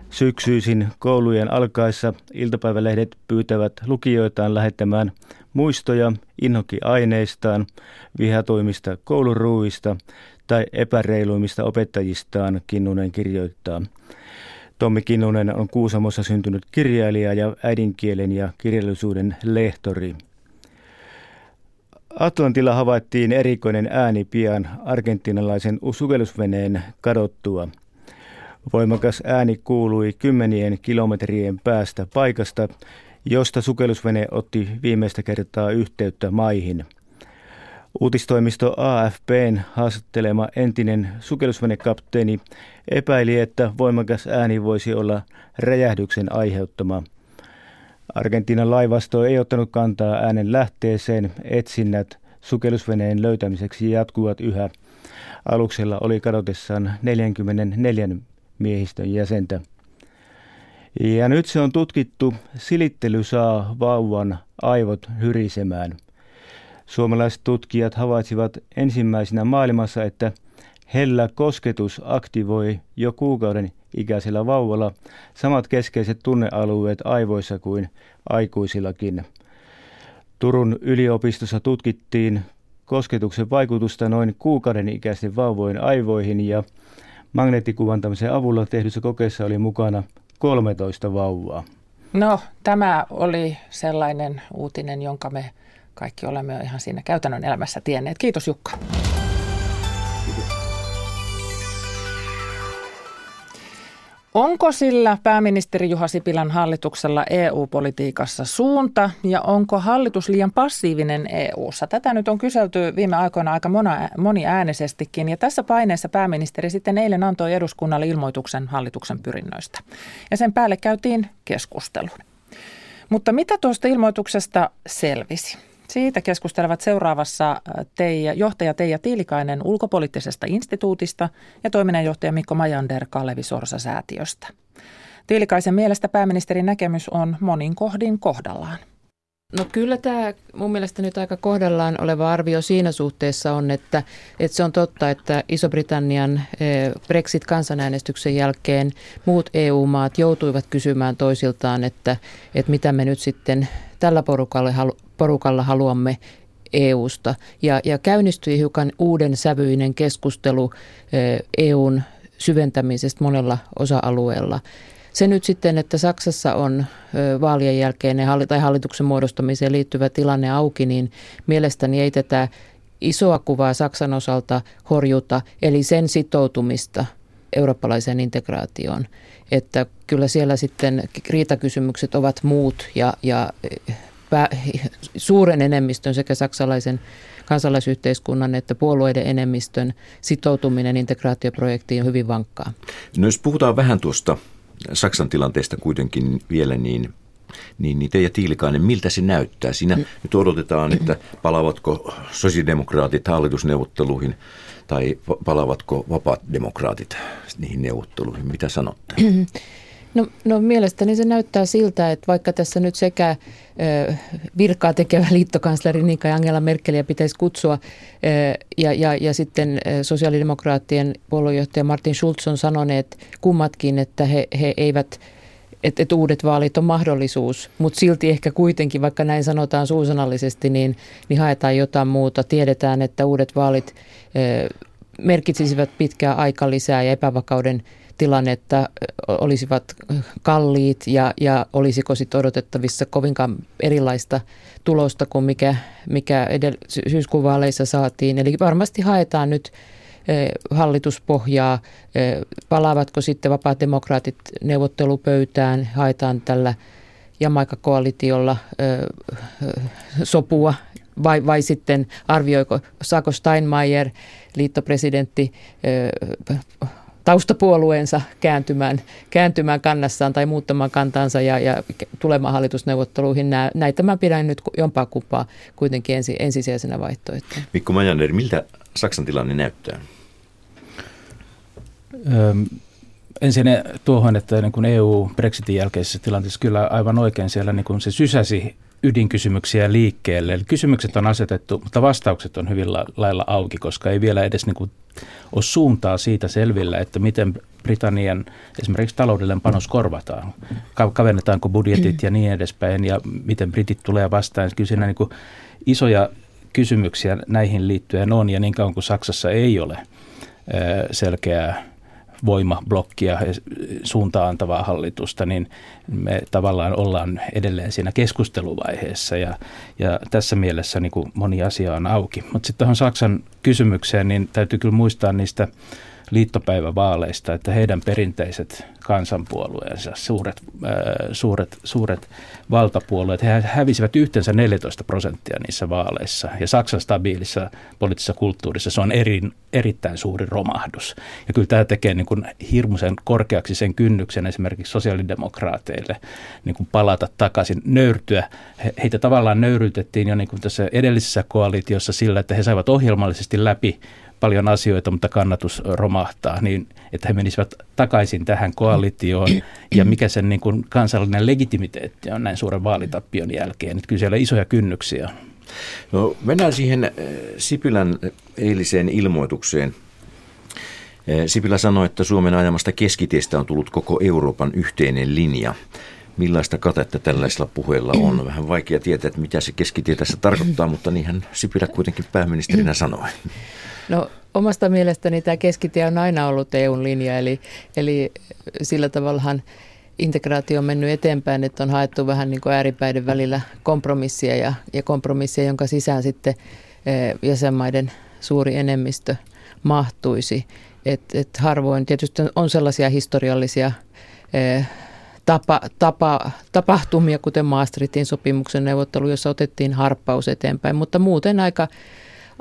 Syksyisin koulujen alkaessa iltapäivälehdet pyytävät lukijoitaan lähettämään muistoja inhokkiaineistaan, vihatoimista kouluruuista tai epäreiluimmista opettajistaan, Kinnunen kirjoittaa. Tommi Kinnunen on Kuusamossa syntynyt kirjailija ja äidinkielen ja kirjallisuuden lehtori. Atlantilla havaittiin erikoinen ääni pian argentinalaisen sukellusveneen kadottua. Voimakas ääni kuului kymmenien kilometrien päästä paikasta, josta sukellusvene otti viimeistä kertaa yhteyttä maihin – Uutistoimisto AFPn haastattelema entinen sukellusvenekapteeni epäili, että voimakas ääni voisi olla räjähdyksen aiheuttama. Argentiinan laivasto ei ottanut kantaa äänen lähteeseen. Etsinnät sukellusveneen löytämiseksi jatkuvat yhä. Aluksella oli kadotessaan 44 miehistön jäsentä. Ja nyt se on tutkittu. Silittely saa vauvan aivot hyrisemään. Suomalaiset tutkijat havaitsivat ensimmäisenä maailmassa, että hellä kosketus aktivoi jo kuukauden ikäisellä vauvalla samat keskeiset tunnealueet aivoissa kuin aikuisillakin. Turun yliopistossa tutkittiin kosketuksen vaikutusta noin kuukauden ikäisten vauvojen aivoihin ja magneettikuvantamisen avulla tehdyssä kokeessa oli mukana 13 vauvaa. No, tämä oli sellainen uutinen, jonka me kaikki olemme jo ihan siinä käytännön elämässä tienneet. Kiitos Jukka. Onko sillä pääministeri Juha Sipilän hallituksella EU-politiikassa suunta ja onko hallitus liian passiivinen EU:ssa? Tätä nyt on kyselty viime aikoina aika moniäänesestikin ja tässä paineessa pääministeri sitten eilen antoi eduskunnalle ilmoituksen hallituksen pyrinnöistä. Ja sen päälle käytiin keskustelu. Mutta mitä tuosta ilmoituksesta selvisi? Siitä keskustelevat seuraavassa äh, teija, johtaja Teija Tiilikainen ulkopoliittisesta instituutista ja toiminnanjohtaja Mikko Majander Kalevi Sorsa-säätiöstä. Tiilikaisen mielestä pääministerin näkemys on monin kohdin kohdallaan. No kyllä tämä mun mielestä nyt aika kohdallaan oleva arvio siinä suhteessa on, että, että se on totta, että Iso-Britannian eh, Brexit-kansanäänestyksen jälkeen muut EU-maat joutuivat kysymään toisiltaan, että, että mitä me nyt sitten tällä porukalla, porukalla haluamme EUsta. Ja, ja käynnistyi hiukan uuden sävyinen keskustelu EUn syventämisestä monella osa-alueella. Se nyt sitten, että Saksassa on vaalien jälkeen tai hallituksen muodostamiseen liittyvä tilanne auki, niin mielestäni ei tätä isoa kuvaa Saksan osalta horjuta, eli sen sitoutumista eurooppalaiseen integraatioon. Että kyllä siellä sitten riitakysymykset ovat muut ja, ja suuren enemmistön sekä saksalaisen kansalaisyhteiskunnan että puolueiden enemmistön sitoutuminen integraatioprojektiin on hyvin vankkaa. No jos puhutaan vähän tuosta Saksan tilanteesta kuitenkin vielä, niin niin, niin te ja Tiilikainen, miltä se näyttää? Siinä mm. nyt odotetaan, että palaavatko sosiaalidemokraatit hallitusneuvotteluihin tai palaavatko vapaat demokraatit niihin neuvotteluihin. Mitä sanotte? No, no mielestäni se näyttää siltä, että vaikka tässä nyt sekä virkaa tekevä liittokansleri niin kai Angela Merkeliä pitäisi kutsua ja, ja, ja sitten sosiaalidemokraattien puoluejohtaja Martin Schulz on sanoneet kummatkin, että he, he eivät että, että uudet vaalit on mahdollisuus, mutta silti ehkä kuitenkin, vaikka näin sanotaan suusanallisesti, niin, niin haetaan jotain muuta. Tiedetään, että uudet vaalit ö, merkitsisivät pitkää aikalisää ja epävakauden tilannetta olisivat kalliit ja, ja olisiko sitten odotettavissa kovinkaan erilaista tulosta kuin mikä, mikä edell- syyskuun vaaleissa saatiin. Eli varmasti haetaan nyt hallituspohjaa. Palaavatko sitten vapaat demokraatit neuvottelupöytään, haetaan tällä Jamaika-koalitiolla sopua vai, vai sitten arvioiko Sako Steinmeier, liittopresidentti, taustapuolueensa kääntymään, kääntymään kannassaan tai muuttamaan kantansa ja, ja tulemaan hallitusneuvotteluihin. Nää, näitä mä pidän nyt jompaa kumpaa kuitenkin ensi, ensisijaisena vaihtoehtona. Mikko Majander, miltä Saksan tilanne näyttää? Öm, ensin tuohon, että niin kuin EU Brexitin jälkeisessä tilanteessa kyllä aivan oikein siellä niin kuin se sysäsi ydinkysymyksiä liikkeelle. Eli kysymykset on asetettu, mutta vastaukset on hyvin lailla auki, koska ei vielä edes niin kuin ole suuntaa siitä selvillä, että miten Britannian esimerkiksi taloudellinen panos korvataan. Kavennetaanko budjetit ja niin edespäin ja miten britit tulee vastaan. Kyllä siinä niin kuin isoja kysymyksiä näihin liittyen on ja niin kauan kuin Saksassa ei ole selkeää voimablokkia, suuntaan antavaa hallitusta, niin me tavallaan ollaan edelleen siinä keskusteluvaiheessa ja, ja tässä mielessä niin kuin moni asia on auki. Mutta sitten tuohon Saksan kysymykseen, niin täytyy kyllä muistaa niistä liittopäivävaaleista, että heidän perinteiset kansanpuolueensa, suuret, äh, suuret, suuret valtapuolueet, he hävisivät yhteensä 14 prosenttia niissä vaaleissa. Ja Saksan stabiilissa poliittisessa kulttuurissa se on eri, erittäin suuri romahdus. Ja kyllä tämä tekee niin kuin hirmuisen korkeaksi sen kynnyksen esimerkiksi sosiaalidemokraateille niin kuin palata takaisin, nöyrtyä. He, heitä tavallaan nöyrytettiin jo niin kuin tässä edellisessä koalitiossa sillä, että he saivat ohjelmallisesti läpi paljon asioita, mutta kannatus romahtaa, niin että he menisivät takaisin tähän koalitioon ja mikä sen niin kuin kansallinen legitimiteetti on näin suuren vaalitappion jälkeen. Että kyllä siellä isoja kynnyksiä No mennään siihen äh, Sipilän eiliseen ilmoitukseen. Äh, Sipilä sanoi, että Suomen ajamasta keskitiestä on tullut koko Euroopan yhteinen linja. Millaista katetta tällaisilla puheilla on? Vähän vaikea tietää, että mitä se keskitie tässä tarkoittaa, mutta niinhän Sipilä kuitenkin pääministerinä sanoi. No omasta mielestäni tämä keskitie on aina ollut EUn linja, eli, eli sillä tavallahan integraatio on mennyt eteenpäin, että on haettu vähän niin kuin ääripäiden välillä kompromissia ja, ja kompromissia, jonka sisään sitten eh, jäsenmaiden suuri enemmistö mahtuisi. Et, et harvoin tietysti on sellaisia historiallisia eh, tapa, tapa, tapahtumia, kuten Maastrichtin sopimuksen neuvottelu, jossa otettiin harppaus eteenpäin, mutta muuten aika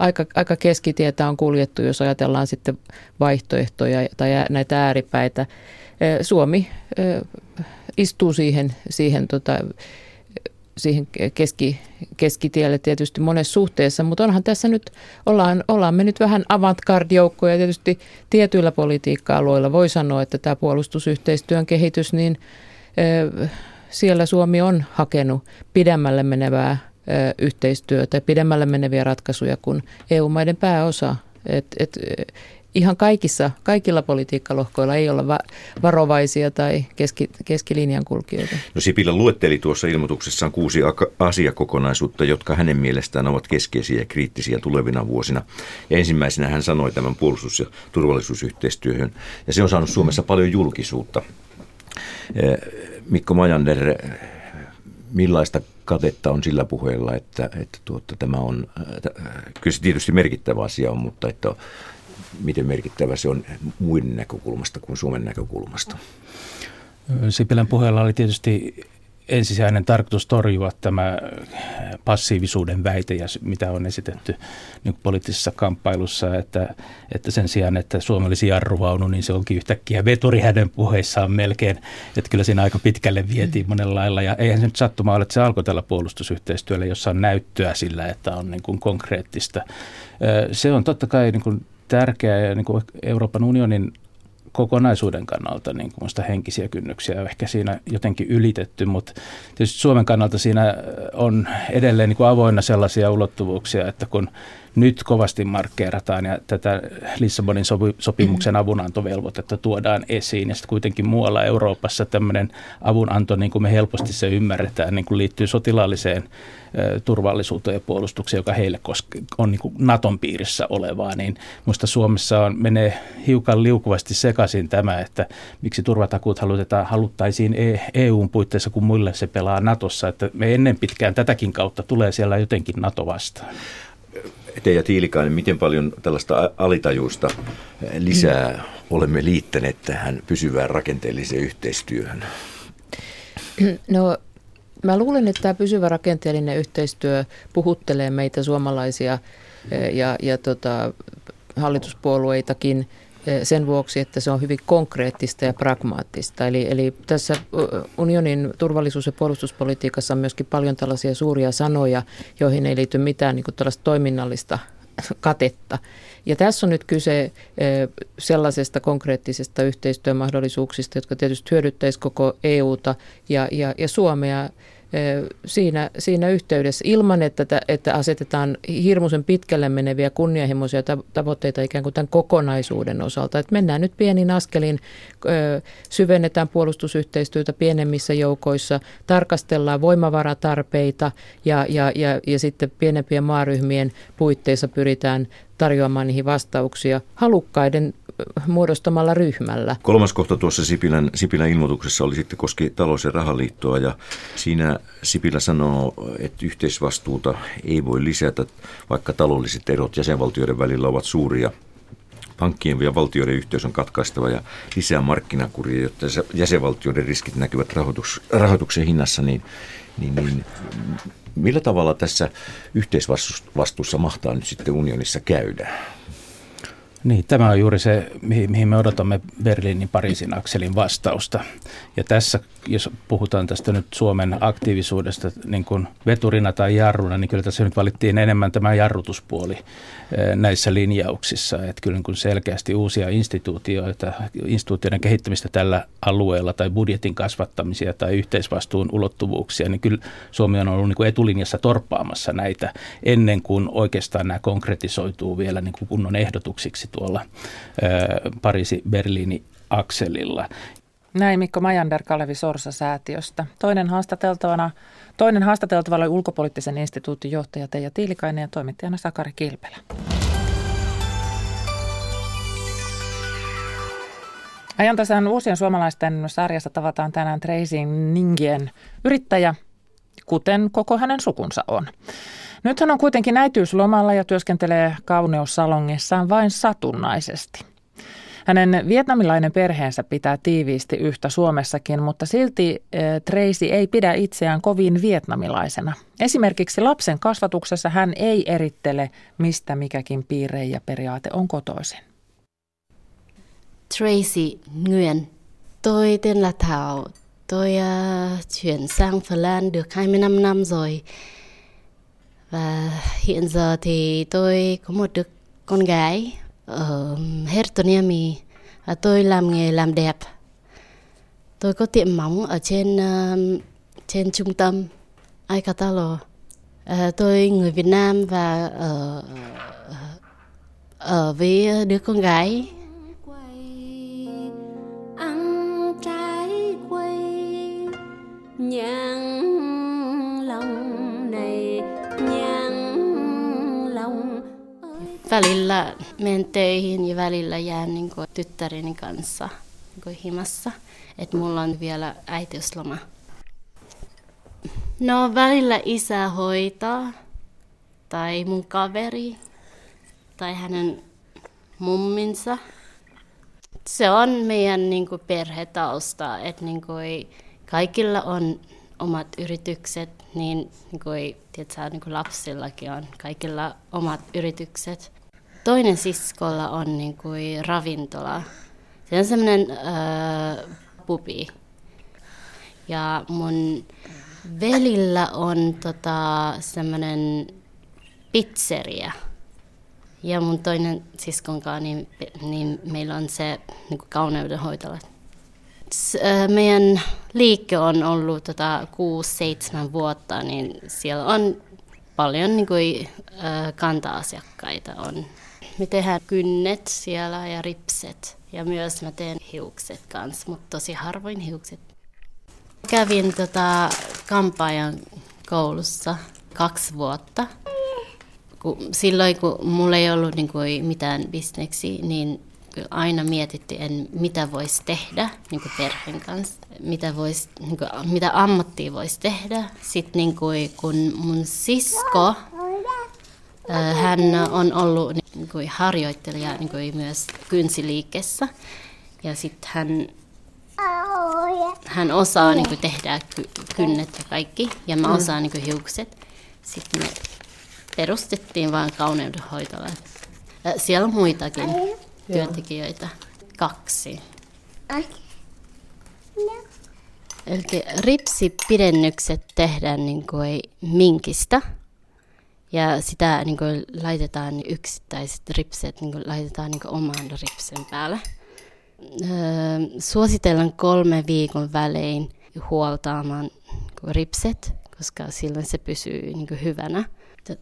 aika, aika keskitietä on kuljettu, jos ajatellaan sitten vaihtoehtoja tai näitä ääripäitä. Suomi istuu siihen, siihen, tota, siihen keski, keskitielle tietysti monessa suhteessa, mutta onhan tässä nyt, ollaan, ollaan me nyt vähän avantgarde-joukkoja tietysti tietyillä politiikka-aloilla voi sanoa, että tämä puolustusyhteistyön kehitys, niin siellä Suomi on hakenut pidemmälle menevää yhteistyötä ja pidemmälle meneviä ratkaisuja kuin EU-maiden pääosa. Et, et, ihan kaikissa, kaikilla politiikkalohkoilla ei olla va- varovaisia tai keski, keskilinjan kulkijoita. No Sipilä luetteli tuossa ilmoituksessaan kuusi asiakokonaisuutta, jotka hänen mielestään ovat keskeisiä ja kriittisiä tulevina vuosina. Ja ensimmäisenä hän sanoi tämän puolustus- ja turvallisuusyhteistyöhön, ja se on saanut Suomessa paljon julkisuutta. Mikko Majander, millaista katetta on sillä puheella, että, että tuota, tämä on, äh, kyllä se tietysti merkittävä asia on, mutta että miten merkittävä se on muiden näkökulmasta kuin Suomen näkökulmasta? Sipilän puheella oli tietysti ensisijainen tarkoitus torjua tämä passiivisuuden väite, ja mitä on esitetty niin poliittisessa kamppailussa, että, että sen sijaan, että Suomi olisi jarruvaunu, niin se onkin yhtäkkiä veturi hänen puheissaan melkein, että kyllä siinä aika pitkälle vietiin monella lailla, ja eihän se nyt sattuma ole, että se alkoi tällä puolustusyhteistyöllä, jossa on näyttöä sillä, että on niin kuin konkreettista. Se on totta kai niin kuin tärkeää, ja niin kuin Euroopan unionin kokonaisuuden kannalta niin kuin henkisiä kynnyksiä on ehkä siinä jotenkin ylitetty, mutta tietysti Suomen kannalta siinä on edelleen niin kuin avoinna sellaisia ulottuvuuksia, että kun nyt kovasti markkeerataan ja tätä Lissabonin sopimuksen avunantovelvoitetta tuodaan esiin ja sitten kuitenkin muualla Euroopassa tämmöinen avunanto, niin kuin me helposti se ymmärretään, niin kuin liittyy sotilaalliseen turvallisuuteen ja puolustukseen, joka heille on niin kuin Naton piirissä olevaa, niin minusta Suomessa on, menee hiukan liukuvasti sekaisin tämä, että miksi turvatakuut halutetaan, haluttaisiin EUn e puitteissa, kun muille se pelaa Natossa, että me ennen pitkään tätäkin kautta tulee siellä jotenkin Nato vastaan. Te ja Tiilikainen, miten paljon tällaista alitajuista lisää olemme liittäneet tähän pysyvään rakenteelliseen yhteistyöhön? No Mä luulen, että tämä pysyvä rakenteellinen yhteistyö puhuttelee meitä suomalaisia eh, ja, ja tota, hallituspuolueitakin sen vuoksi, että se on hyvin konkreettista ja pragmaattista. Eli, eli tässä unionin turvallisuus- ja puolustuspolitiikassa on myöskin paljon tällaisia suuria sanoja, joihin ei liity mitään niin tällaista toiminnallista katetta. Ja tässä on nyt kyse eh, sellaisesta konkreettisesta yhteistyömahdollisuuksista, jotka tietysti hyödyttäisi koko EUta ja, ja, ja Suomea eh, siinä, siinä yhteydessä ilman, että, että asetetaan hirmuisen pitkälle meneviä kunnianhimoisia tavoitteita ikään kuin tämän kokonaisuuden osalta. Että mennään nyt pienin askelin, syvennetään puolustusyhteistyötä pienemmissä joukoissa, tarkastellaan voimavaratarpeita ja, ja, ja, ja sitten pienempien maaryhmien puitteissa pyritään tarjoamaan niihin vastauksia halukkaiden muodostamalla ryhmällä. Kolmas kohta tuossa Sipilän, Sipilän ilmoituksessa oli sitten koski talous- ja rahaliittoa ja siinä Sipilä sanoo, että yhteisvastuuta ei voi lisätä, vaikka taloudelliset erot jäsenvaltioiden välillä ovat suuria. pankkien ja valtioiden yhteys on katkaistava ja lisää markkinakuria, jotta jäsenvaltioiden riskit näkyvät rahoitus, rahoituksen hinnassa, niin, niin, niin millä tavalla tässä yhteisvastuussa mahtaa nyt sitten unionissa käydä? Niin, tämä on juuri se, mihin me odotamme Berliinin Pariisin akselin vastausta. Ja tässä, jos puhutaan tästä nyt Suomen aktiivisuudesta niin kuin veturina tai jarruna, niin kyllä tässä nyt valittiin enemmän tämä jarrutuspuoli eh, näissä linjauksissa. Että kyllä niin kuin selkeästi uusia instituutioita, instituutioiden kehittämistä tällä alueella tai budjetin kasvattamisia tai yhteisvastuun ulottuvuuksia, niin kyllä Suomi on ollut niin kuin etulinjassa torppaamassa näitä ennen kuin oikeastaan nämä konkretisoituu vielä niin kuin kunnon ehdotuksiksi tuolla Pariisi-Berliini-akselilla. Näin Mikko Majander Kalevi Sorsa-säätiöstä. Toinen haastateltavana, toinen haastateltava oli ulkopoliittisen instituutin johtaja Teija Tiilikainen ja toimittajana Sakari Kilpelä. Ajantasan uusien suomalaisten sarjassa tavataan tänään Tracy Ningien yrittäjä, kuten koko hänen sukunsa on. Nyt hän on kuitenkin äitiyslomalla ja työskentelee kauneussalongissaan vain satunnaisesti. Hänen vietnamilainen perheensä pitää tiiviisti yhtä Suomessakin, mutta silti e, Tracy ei pidä itseään kovin vietnamilaisena. Esimerkiksi lapsen kasvatuksessa hän ei erittele, mistä mikäkin piirre ja periaate on kotoisin. Tracy Nguyen. Tôi tên là Thảo. Tôi uh, chuyển sang Phần Lan được 25 năm rồi. Và hiện giờ thì tôi có một đứa con gái ở Hertoniemi và tôi làm nghề làm đẹp. Tôi có tiệm móng ở trên uh, trên trung tâm Aikatalo. Uh, à, tôi người Việt Nam và ở ở với đứa con gái ăn trái quay nhang välillä menen töihin ja välillä jään niin kuin tyttäreni kanssa niin kuin himassa. Että mulla on vielä äitiysloma. No välillä isä hoitaa, tai mun kaveri, tai hänen mumminsa. Se on meidän niin kuin, perhetausta, että niin kuin, kaikilla on omat yritykset, niin, niin kuin, tiedätkö, niin kuin lapsillakin on kaikilla omat yritykset toinen siskolla on niin kuin ravintola. Se on semmoinen äh, pubi. Ja mun velillä on tota, semmoinen pizzeria. Ja mun toinen siskonkaan, niin, niin meillä on se niin kauneudenhoitola. Äh, meidän liike on ollut tota, 6-7 vuotta, niin siellä on paljon niin kuin, äh, kanta-asiakkaita on me tehdään kynnet siellä ja ripset. Ja myös mä teen hiukset kanssa, mutta tosi harvoin hiukset. Kävin tota kampaajan koulussa kaksi vuotta. Kun, silloin kun mulla ei ollut niin kuin mitään bisneksi, niin aina mietittiin, mitä voisi tehdä niin kuin perheen kanssa, mitä, vois, niin kuin, mitä ammattia voisi tehdä. Sitten niin kuin, kun mun sisko hän on ollut niin kuin harjoittelija niin kuin myös kynsiliikkeessä. Ja sitten hän, hän osaa niin kuin tehdä kynnet ja kaikki. Ja mä mm. osaan niin kuin hiukset. Sitten me perustettiin vain kauneudenhoitola. Siellä on muitakin työntekijöitä. Kaksi. Eli ripsipidennykset tehdään niin kuin minkistä – ja sitä niin kuin, laitetaan niin yksittäiset ripset, niin kuin, laitetaan niin kuin, oman ripsen päälle. Öö, suositellaan kolme viikon välein huoltaamaan niin ripset, koska silloin se pysyy niin kuin, hyvänä.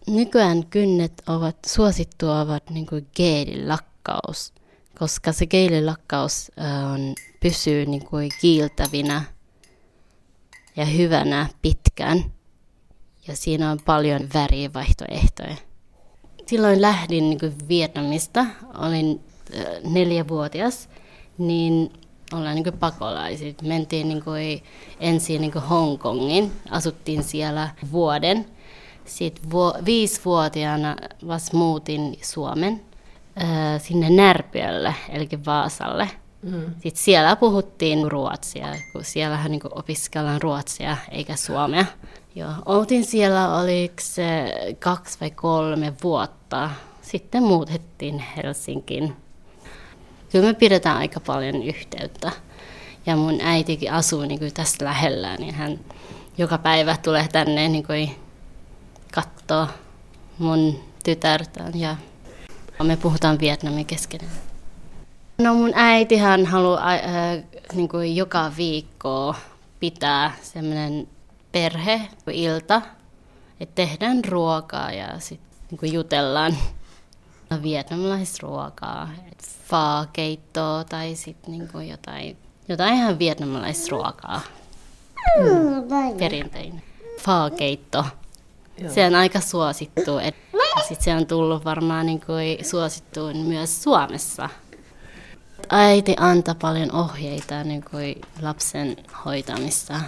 Nykyään kynnet ovat suosittua ovat niin kuin geelilakkaus, koska se geelilakkaus on, pysyy niin kuin, kiiltävinä ja hyvänä pitkään ja siinä on paljon värivaihtoehtoja. Silloin lähdin niin kuin Vietnamista, olin äh, neljävuotias, niin ollaan niin pakolaiset. Mentiin niin kuin ensin niin kuin Hongkongin, asuttiin siellä vuoden. Sitten vu- viisivuotiaana vasta muutin Suomen. ää, sinne Närpiölle, eli Vaasalle. Mm. Sitten siellä puhuttiin ruotsia, kun siellähän niin opiskellaan ruotsia eikä suomea. Joo, oltiin siellä, oliko se kaksi vai kolme vuotta. Sitten muutettiin Helsinkiin. Kyllä me pidetään aika paljon yhteyttä. Ja mun äitikin asuu niin kuin tässä lähellä, niin hän joka päivä tulee tänne niin kuin katsoa mun tytärtä ja me puhutaan vietnamin keskenään. No mun äitihän haluaa äh, niin kuin joka viikko pitää semmoinen perheilta, että tehdään ruokaa ja sitten niin jutellaan no, vietnamilaisruokaa, faakeittoa tai sitten niin jotain, jotain ihan vietnamilaisruokaa. Mm. Perinteinen. Faakeitto. Se on aika suosittu. Et, sit se on tullut varmaan niin kuin suosittuun myös Suomessa. Äiti antaa paljon ohjeita niin kuin lapsen hoitamista.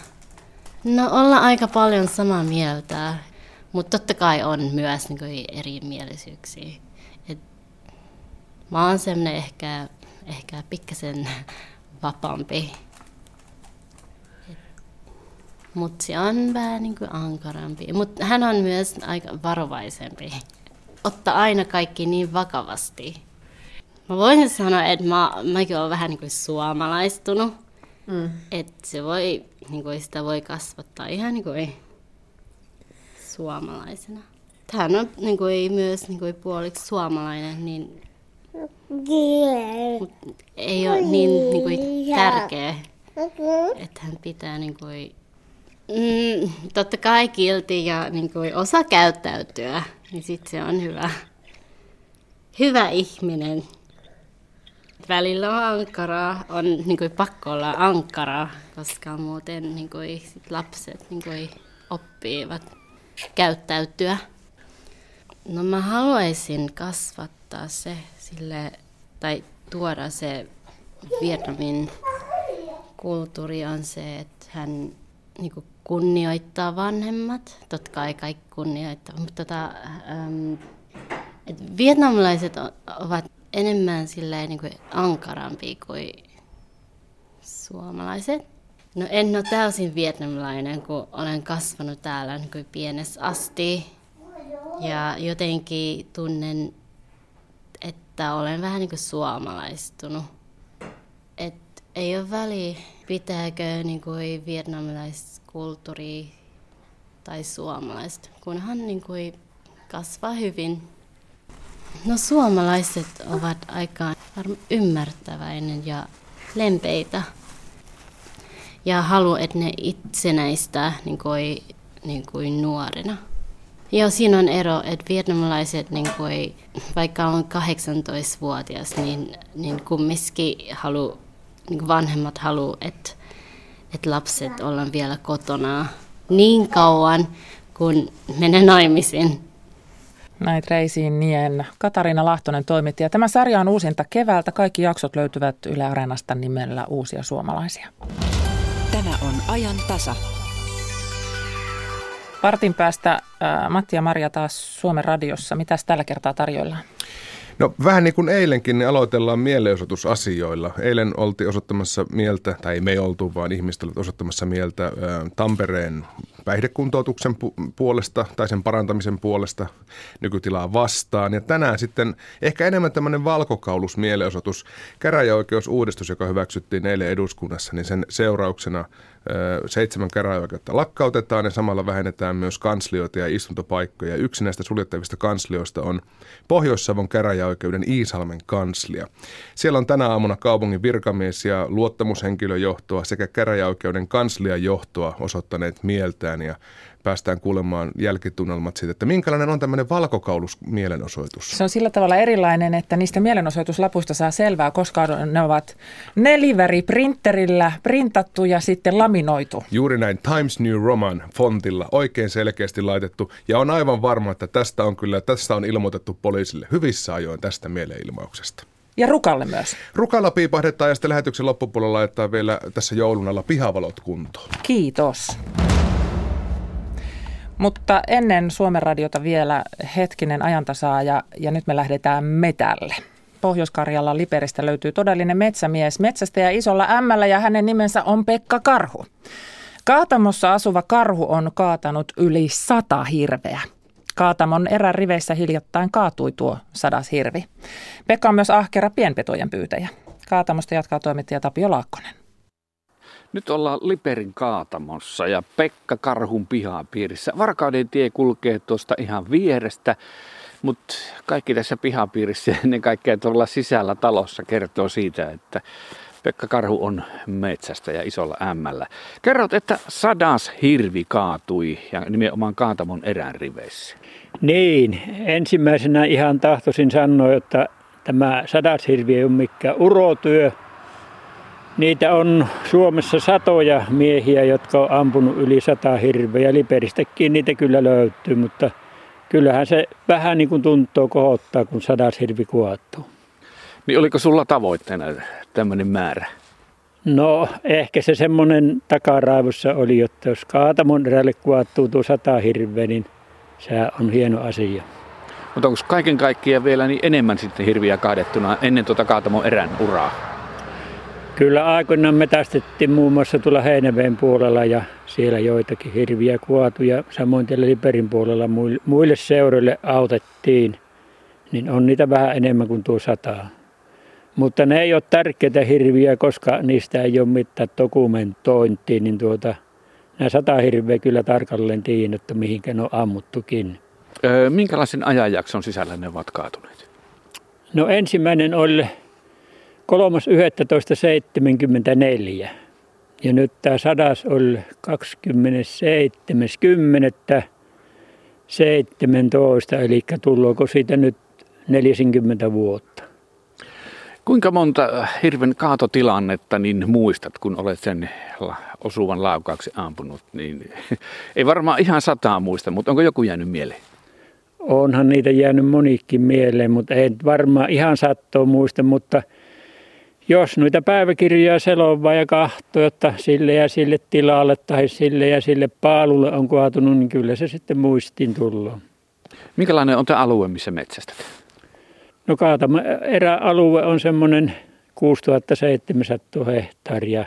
No olla aika paljon samaa mieltä, mutta totta kai on myös niin kuin erimielisyyksiä. Et mä oon semmoinen ehkä, ehkä pikkasen vapaampi. Mutta se on vähän niin kuin ankarampi. Mutta hän on myös aika varovaisempi. Ottaa aina kaikki niin vakavasti. Mä voisin sanoa, että mä, mäkin olen vähän niin kuin suomalaistunut. Mm. Että se voi, niin kuin sitä voi kasvattaa ihan niin kuin suomalaisena. Hän on niin kuin, myös niin kuin puoliksi suomalainen, niin Mut ei ole niin, niin kuin, tärkeä, että hän pitää niin kuin, mm, totta kai kilti ja niin kuin, osa käyttäytyä, niin sitten se on hyvä, hyvä ihminen. Välillä on ankaraa, on niin kuin, pakko olla ankaraa, koska muuten niin kuin, sit lapset niin kuin, oppivat käyttäytyä. No mä haluaisin kasvattaa se sille, tai tuoda se Vietnamin kulttuuri on se, että hän niin kuin kunnioittaa vanhemmat. Totta kai kaikki kunnioittaa, mutta tota, ähm, et vietnamilaiset ovat enemmän silleen, niin kuin ankarampia kuin suomalaiset. No en ole täysin vietnamilainen, kun olen kasvanut täällä niin kuin pienessä asti. Ja jotenkin tunnen, että olen vähän niin kuin suomalaistunut. Et ei ole väliä, pitääkö niin kuin vietnamilaiskulttuuri tai suomalaista, kunhan niin kuin kasvaa hyvin. No suomalaiset ovat aika ymmärtäväinen ja lempeitä ja haluaa, että ne itsenäistä niin kuin, niin kuin nuorena. Joo, siinä on ero, että vietnamilaiset, niin kuin, vaikka on 18-vuotias, niin, niin kumminkin halu, niin vanhemmat haluaa, että, että lapset ollaan vielä kotona niin kauan, kun menee naimisiin. Näin Reisiin Nien. Katariina Lahtonen toimitti. Ja tämä sarja on uusinta keväältä. Kaikki jaksot löytyvät Yle Areenasta nimellä Uusia suomalaisia. Tämä on ajan tasa. Vartin päästä äh, Matti ja Maria taas Suomen radiossa. Mitäs tällä kertaa tarjoillaan? No vähän niin kuin eilenkin, niin aloitellaan mielenosoitusasioilla. Eilen oltiin osoittamassa mieltä, tai ei me oltu, vaan ihmiset olivat osoittamassa mieltä Tampereen päihdekuntoutuksen pu- puolesta tai sen parantamisen puolesta nykytilaa vastaan. Ja tänään sitten ehkä enemmän tämmöinen valkokaulus mielenosoitus, käräjäoikeusuudistus, joka hyväksyttiin eilen eduskunnassa, niin sen seurauksena seitsemän käräjäoikeutta lakkautetaan ja samalla vähennetään myös kanslioita ja istuntopaikkoja. Yksi näistä suljettavista kanslioista on Pohjois-Savon käräjäoikeuden Iisalmen kanslia. Siellä on tänä aamuna kaupungin virkamies ja luottamushenkilöjohtoa sekä käräjäoikeuden kansliajohtoa osoittaneet mieltään ja päästään kuulemaan jälkitunnelmat siitä, että minkälainen on tämmöinen valkokaulus mielenosoitus. Se on sillä tavalla erilainen, että niistä mielenosoituslapuista saa selvää, koska ne ovat neliväri printerillä printattu ja sitten laminoitu. Juuri näin Times New Roman fontilla oikein selkeästi laitettu ja on aivan varma, että tästä on kyllä, tästä on ilmoitettu poliisille hyvissä ajoin tästä mielenilmauksesta. Ja Rukalle myös. Rukalla piipahdetaan ja sitten lähetyksen loppupuolella laittaa vielä tässä joulun alla pihavalot kuntoon. Kiitos. Mutta ennen Suomen radiota vielä hetkinen ajantasaa ja, ja nyt me lähdetään metälle. Pohjois-Karjalan Liperistä löytyy todellinen metsämies, metsästäjä isolla ämmällä ja hänen nimensä on Pekka Karhu. Kaatamossa asuva karhu on kaatanut yli sata hirveä. Kaatamon eräriveissä hiljattain kaatui tuo sadas hirvi. Pekka on myös ahkera pienpetojen pyytäjä. Kaatamosta jatkaa toimittaja Tapio Laakkonen. Nyt ollaan Liperin kaatamossa ja Pekka Karhun pihapiirissä. Varkauden tie kulkee tuosta ihan vierestä, mutta kaikki tässä pihapiirissä ennen kaikkea tuolla sisällä talossa kertoo siitä, että Pekka Karhu on metsästä ja isolla ämmällä. Kerrot, että sadas hirvi kaatui ja nimenomaan Kaatamon erään riveissä. Niin, ensimmäisenä ihan tahtoisin sanoa, että tämä sadas hirvi ei ole mikään urotyö. Niitä on Suomessa satoja miehiä, jotka on ampunut yli sata hirveä. Liberistäkin niitä kyllä löytyy, mutta kyllähän se vähän niin kuin tuntuu kohottaa, kun sadas hirvi kuottuu. Niin oliko sulla tavoitteena tämmöinen määrä? No ehkä se semmoinen takaraivossa oli, että jos Kaatamon erälle kuvattuu tuo sata hirveä, niin se on hieno asia. Mutta onko kaiken kaikkiaan vielä niin enemmän sitten hirviä kaadettuna ennen tuota Kaatamon erän uraa? Kyllä aikoinaan metästettiin muun muassa tuolla Heinäveen puolella ja siellä joitakin hirviä kuatu ja samoin tällä Liperin puolella muille seuroille autettiin. Niin on niitä vähän enemmän kuin tuo sataa. Mutta ne ei ole tärkeitä hirviä, koska niistä ei ole mitään dokumentointia, niin tuota, nämä sata hirveä kyllä tarkalleen tiedän, että mihinkä ne on ammuttukin. Öö, minkälaisen ajanjakson sisällä ne ovat kaatuneet? No ensimmäinen oli 3.11.74 ja nyt tämä sadas oli 27.10.17, eli tulluuko siitä nyt 40 vuotta. Kuinka monta hirven kaatotilannetta niin muistat, kun olet sen osuvan laukaaksi ampunut? Niin, ei varmaan ihan sataa muista, mutta onko joku jäänyt mieleen? Onhan niitä jäänyt monikin mieleen, mutta ei varmaan ihan sattoa muista, mutta jos noita päiväkirjoja selovaa ja kahtoo, että sille ja sille tilalle tai sille ja sille paalulle on kaatunut, niin kyllä se sitten muistiin tullut. Minkälainen on tämä alue, missä metsästät? No Kaatama eräalue on semmoinen 6700 hehtaaria.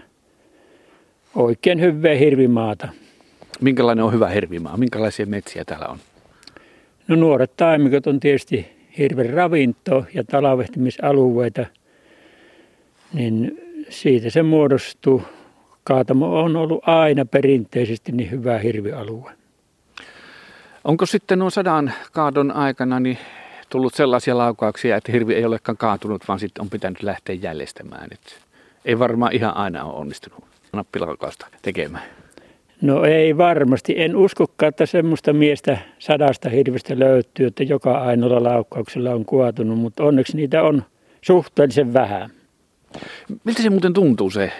Oikein hyvää hirvimaata. Minkälainen on hyvä hirvimaa? Minkälaisia metsiä täällä on? No nuoret taimikot on tietysti hirven ravinto ja talvehtimisalueita. Niin siitä se muodostuu. Kaatamo on ollut aina perinteisesti niin hyvä hirvialue. Onko sitten nuo sadan kaadon aikana niin tullut sellaisia laukauksia, että hirvi ei olekaan kaatunut, vaan sitten on pitänyt lähteä jäljestämään. Et ei varmaan ihan aina ole onnistunut nappilaukausta tekemään. No ei varmasti. En uskokaan, että semmoista miestä sadasta hirvestä löytyy, että joka ainoalla laukkauksella on kuotunut, mutta onneksi niitä on suhteellisen vähän. Miltä se muuten tuntuu se?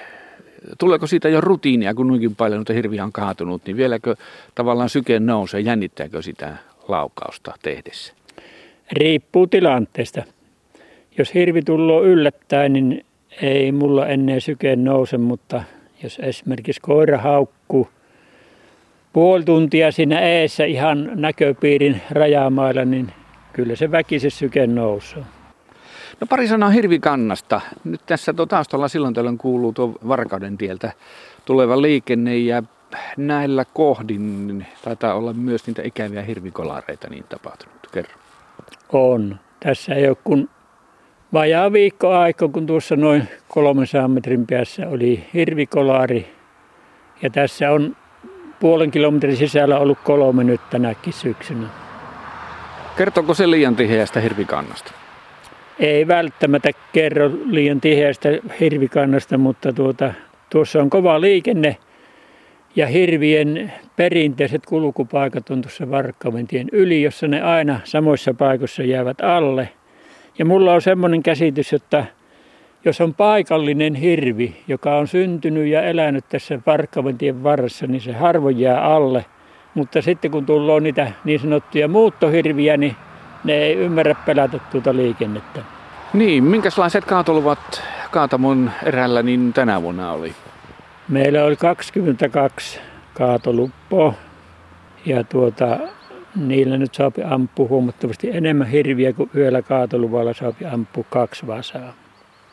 Tuleeko siitä jo rutiinia, kun noinkin paljon noita hirviä on kaatunut, niin vieläkö tavallaan syke nousee, jännittääkö sitä laukausta tehdessä? Riippuu tilanteesta. Jos hirvi tulee yllättäen, niin ei mulla ennen syke nouse, mutta jos esimerkiksi koira haukkuu puoli tuntia siinä eessä ihan näköpiirin rajamailla, niin kyllä se väkisin syke nousee. No pari sanaa hirvikannasta. Nyt tässä tuo taustalla silloin tällöin kuuluu tuo Varkauden tieltä tuleva liikenne ja näillä kohdin niin taitaa olla myös niitä ikäviä hirvikolareita niin tapahtunut. Kerro. On. Tässä ei ole kun vajaa viikko aika, kun tuossa noin 300 metrin päässä oli hirvikolari. Ja tässä on puolen kilometrin sisällä ollut kolme nyt tänäkin syksynä. Kertooko se liian tiheästä hirvikannasta? Ei välttämättä kerro liian tiheästä hirvikannasta, mutta tuota, tuossa on kova liikenne ja hirvien perinteiset kulkupaikat on tuossa Varkkaventien yli, jossa ne aina samoissa paikoissa jäävät alle. Ja mulla on semmoinen käsitys, että jos on paikallinen hirvi, joka on syntynyt ja elänyt tässä Varkkaventien varressa, niin se harvoin jää alle. Mutta sitten kun tulee niitä niin sanottuja muuttohirviä, niin ne ei ymmärrä pelätä tuota liikennettä. Niin, minkälaiset kaatoluvat Kaatamon erällä niin tänä vuonna oli? Meillä oli 22 kaatoluppoa ja tuota, niillä nyt saa ampua huomattavasti enemmän hirviä kuin yöllä kaatoluvalla saa ampua kaksi vasaa.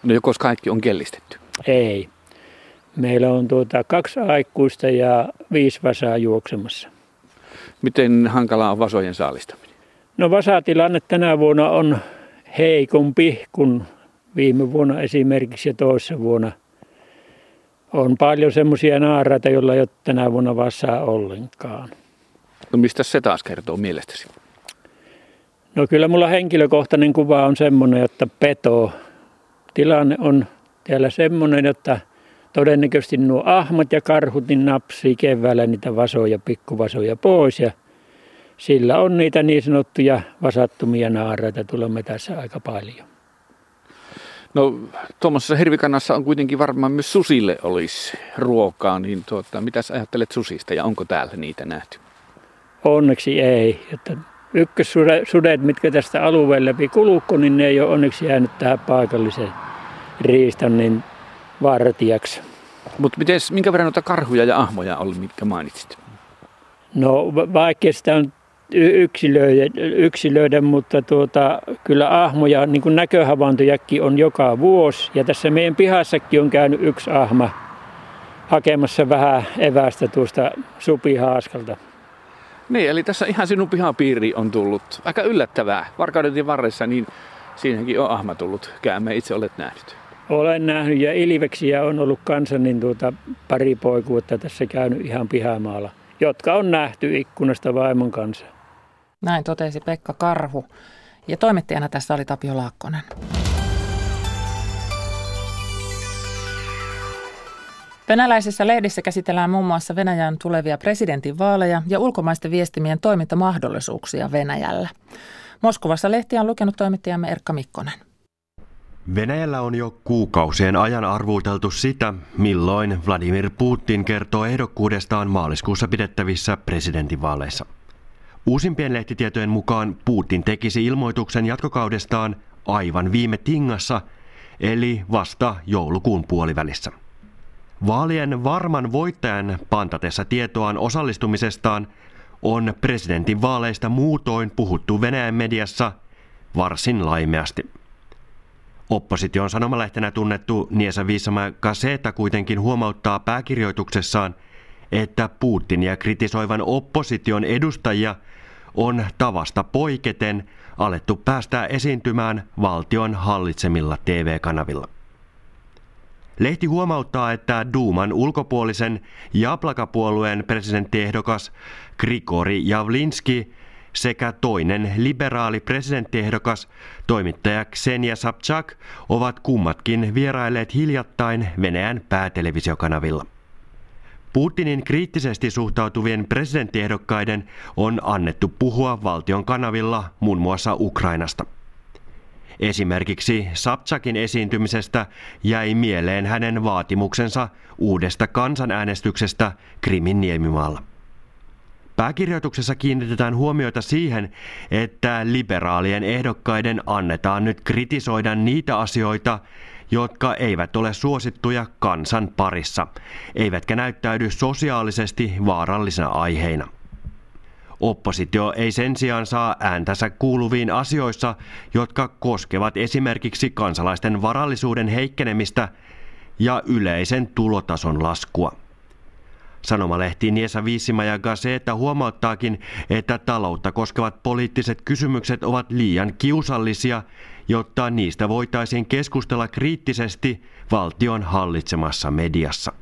No jokos kaikki on kellistetty? Ei. Meillä on tuota kaksi aikuista ja viisi vasaa juoksemassa. Miten hankala on vasojen saalistaminen? No vasatilanne tänä vuonna on heikompi kuin viime vuonna esimerkiksi ja toissa vuonna. On paljon semmoisia naaraita, joilla ei ole tänä vuonna vasaa ollenkaan. No mistä se taas kertoo mielestäsi? No kyllä mulla henkilökohtainen kuva on semmoinen, että peto. Tilanne on täällä semmoinen, että todennäköisesti nuo ahmat ja karhut niin napsii keväällä niitä vasoja, pikkuvasoja pois ja sillä on niitä niin sanottuja vasattomia naaraita tuolla tässä aika paljon. No tuommoisessa hirvikannassa on kuitenkin varmaan myös susille olisi ruokaa, niin tuota, mitä ajattelet susista ja onko täällä niitä nähty? Onneksi ei. Että ykkössudet, mitkä tästä alueen läpi kulukko, niin ne ei ole onneksi jäänyt tähän paikalliseen riistan niin vartijaksi. Mutta minkä verran noita karhuja ja ahmoja oli, mitkä mainitsit? No vaikka sitä on yksilöidä, yksilöidä mutta tuota, kyllä ahmoja, niin kuin näköhavaintojakin on joka vuosi. Ja tässä meidän pihassakin on käynyt yksi ahma hakemassa vähän evästä tuosta supihaaskalta. Niin, eli tässä ihan sinun pihapiiri on tullut aika yllättävää. Varkaudetin varressa, niin siinäkin on ahma tullut käymään. Itse olet nähnyt. Olen nähnyt ja ilveksiä on ollut kanssa niin tuota, pari poikuutta tässä käynyt ihan pihamaalla, jotka on nähty ikkunasta vaimon kanssa. Näin totesi Pekka Karhu. Ja toimittajana tässä oli Tapio Laakkonen. Venäläisissä lehdissä käsitellään muun muassa Venäjän tulevia presidentinvaaleja ja ulkomaisten viestimien toimintamahdollisuuksia Venäjällä. Moskovassa lehtiä on lukenut toimittajamme Erkka Mikkonen. Venäjällä on jo kuukausien ajan arvuuteltu sitä, milloin Vladimir Putin kertoo ehdokkuudestaan maaliskuussa pidettävissä presidentinvaaleissa. Uusimpien lehtitietojen mukaan Putin tekisi ilmoituksen jatkokaudestaan aivan viime tingassa, eli vasta joulukuun puolivälissä. Vaalien varman voittajan pantatessa tietoaan osallistumisestaan on presidentin vaaleista muutoin puhuttu Venäjän mediassa varsin laimeasti. Opposition sanomalehtenä tunnettu Niesa Viisama Kaseta kuitenkin huomauttaa pääkirjoituksessaan, että Putinia kritisoivan opposition edustajia on tavasta poiketen alettu päästää esiintymään valtion hallitsemilla TV-kanavilla. Lehti huomauttaa, että Duuman ulkopuolisen Japlaka-puolueen presidenttiehdokas Grigori Javlinski sekä toinen liberaali presidenttiehdokas, toimittaja Ksenia Sabchak, ovat kummatkin vierailleet hiljattain Venäjän päätelevisiokanavilla. Putinin kriittisesti suhtautuvien presidenttiehdokkaiden on annettu puhua valtion kanavilla muun muassa Ukrainasta. Esimerkiksi Sapchakin esiintymisestä jäi mieleen hänen vaatimuksensa uudesta kansanäänestyksestä Krimin niemimaalla. Pääkirjoituksessa kiinnitetään huomiota siihen, että liberaalien ehdokkaiden annetaan nyt kritisoida niitä asioita, jotka eivät ole suosittuja kansan parissa, eivätkä näyttäydy sosiaalisesti vaarallisena aiheina. Oppositio ei sen sijaan saa ääntänsä kuuluviin asioissa, jotka koskevat esimerkiksi kansalaisten varallisuuden heikkenemistä ja yleisen tulotason laskua. Sanomalehti Niesa Viissima ja Gazeta huomauttaakin, että taloutta koskevat poliittiset kysymykset ovat liian kiusallisia, jotta niistä voitaisiin keskustella kriittisesti valtion hallitsemassa mediassa.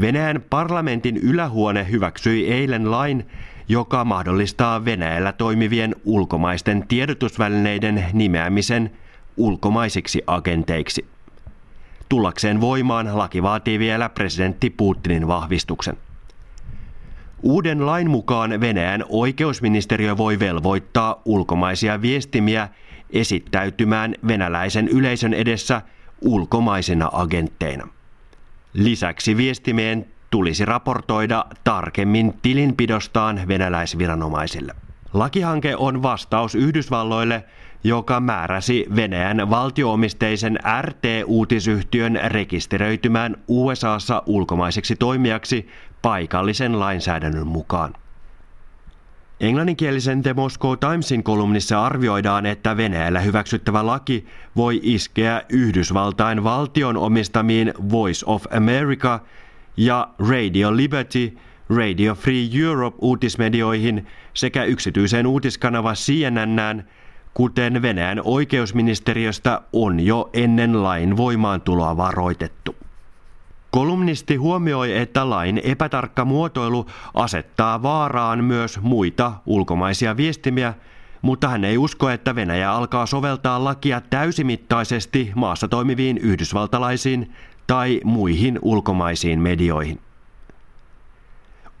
Venäjän parlamentin ylähuone hyväksyi eilen lain, joka mahdollistaa Venäjällä toimivien ulkomaisten tiedotusvälineiden nimeämisen ulkomaisiksi agenteiksi. Tullakseen voimaan laki vaatii vielä presidentti Putinin vahvistuksen. Uuden lain mukaan Venäjän oikeusministeriö voi velvoittaa ulkomaisia viestimiä esittäytymään venäläisen yleisön edessä ulkomaisina agentteina. Lisäksi viestimeen tulisi raportoida tarkemmin tilinpidostaan venäläisviranomaisille. Lakihanke on vastaus Yhdysvalloille, joka määräsi Venäjän valtioomisteisen RT-uutisyhtiön rekisteröitymään USAssa ulkomaiseksi toimijaksi paikallisen lainsäädännön mukaan. Englanninkielisen The Moscow Timesin kolumnissa arvioidaan, että Venäjällä hyväksyttävä laki voi iskeä Yhdysvaltain valtion omistamiin Voice of America ja Radio Liberty, Radio Free Europe uutismedioihin sekä yksityiseen uutiskanava CNN, kuten Venäjän oikeusministeriöstä on jo ennen lain voimaantuloa varoitettu. Kolumnisti huomioi, että lain epätarkka muotoilu asettaa vaaraan myös muita ulkomaisia viestimiä, mutta hän ei usko, että Venäjä alkaa soveltaa lakia täysimittaisesti maassa toimiviin yhdysvaltalaisiin tai muihin ulkomaisiin medioihin.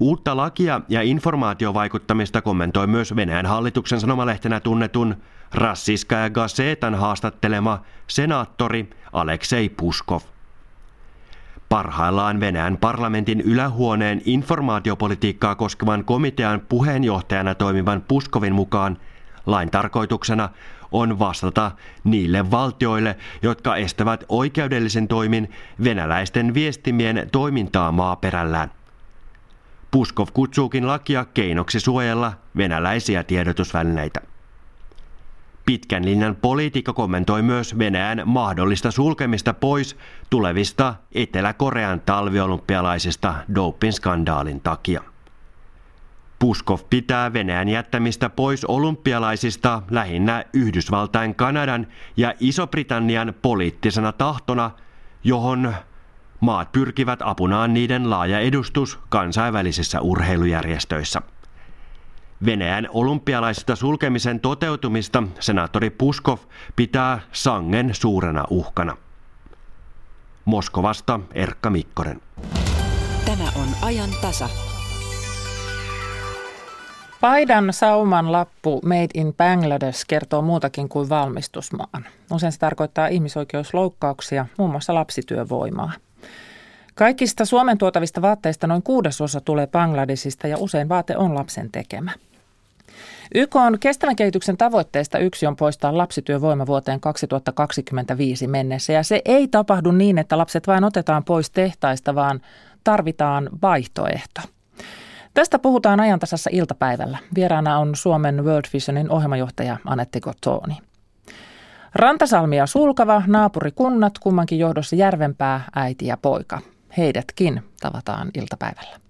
Uutta lakia ja informaatiovaikuttamista kommentoi myös Venäjän hallituksen sanomalehtenä tunnetun Rassiska ja Gazetan haastattelema senaattori Aleksei Puskov. Parhaillaan Venäjän parlamentin ylähuoneen informaatiopolitiikkaa koskevan komitean puheenjohtajana toimivan Puskovin mukaan lain tarkoituksena on vastata niille valtioille, jotka estävät oikeudellisen toimin venäläisten viestimien toimintaa maaperällään. Puskov kutsuukin lakia keinoksi suojella venäläisiä tiedotusvälineitä. Pitkän linjan politiikka kommentoi myös Venäjän mahdollista sulkemista pois tulevista Etelä-Korean talviolympialaisista doping-skandaalin takia. Puskov pitää Venäjän jättämistä pois olympialaisista lähinnä Yhdysvaltain, Kanadan ja Iso-Britannian poliittisena tahtona, johon maat pyrkivät apunaan niiden laaja edustus kansainvälisissä urheilujärjestöissä. Venäjän olympialaisista sulkemisen toteutumista senaattori Puskov pitää sangen suurena uhkana. Moskovasta Erkka Mikkonen. Tämä on ajan tasa. Paidan sauman lappu Made in Bangladesh kertoo muutakin kuin valmistusmaan. Usein se tarkoittaa ihmisoikeusloukkauksia, muun muassa lapsityövoimaa. Kaikista Suomen tuotavista vaatteista noin kuudesosa tulee Bangladesista ja usein vaate on lapsen tekemä. YK on kestävän kehityksen tavoitteista yksi on poistaa lapsityövoima vuoteen 2025 mennessä ja se ei tapahdu niin, että lapset vain otetaan pois tehtaista, vaan tarvitaan vaihtoehto. Tästä puhutaan ajantasassa iltapäivällä. Vieraana on Suomen World Visionin ohjelmajohtaja Anette Gottoni. Rantasalmi ja Sulkava, naapurikunnat, kummankin johdossa Järvenpää, äiti ja poika. Heidätkin tavataan iltapäivällä.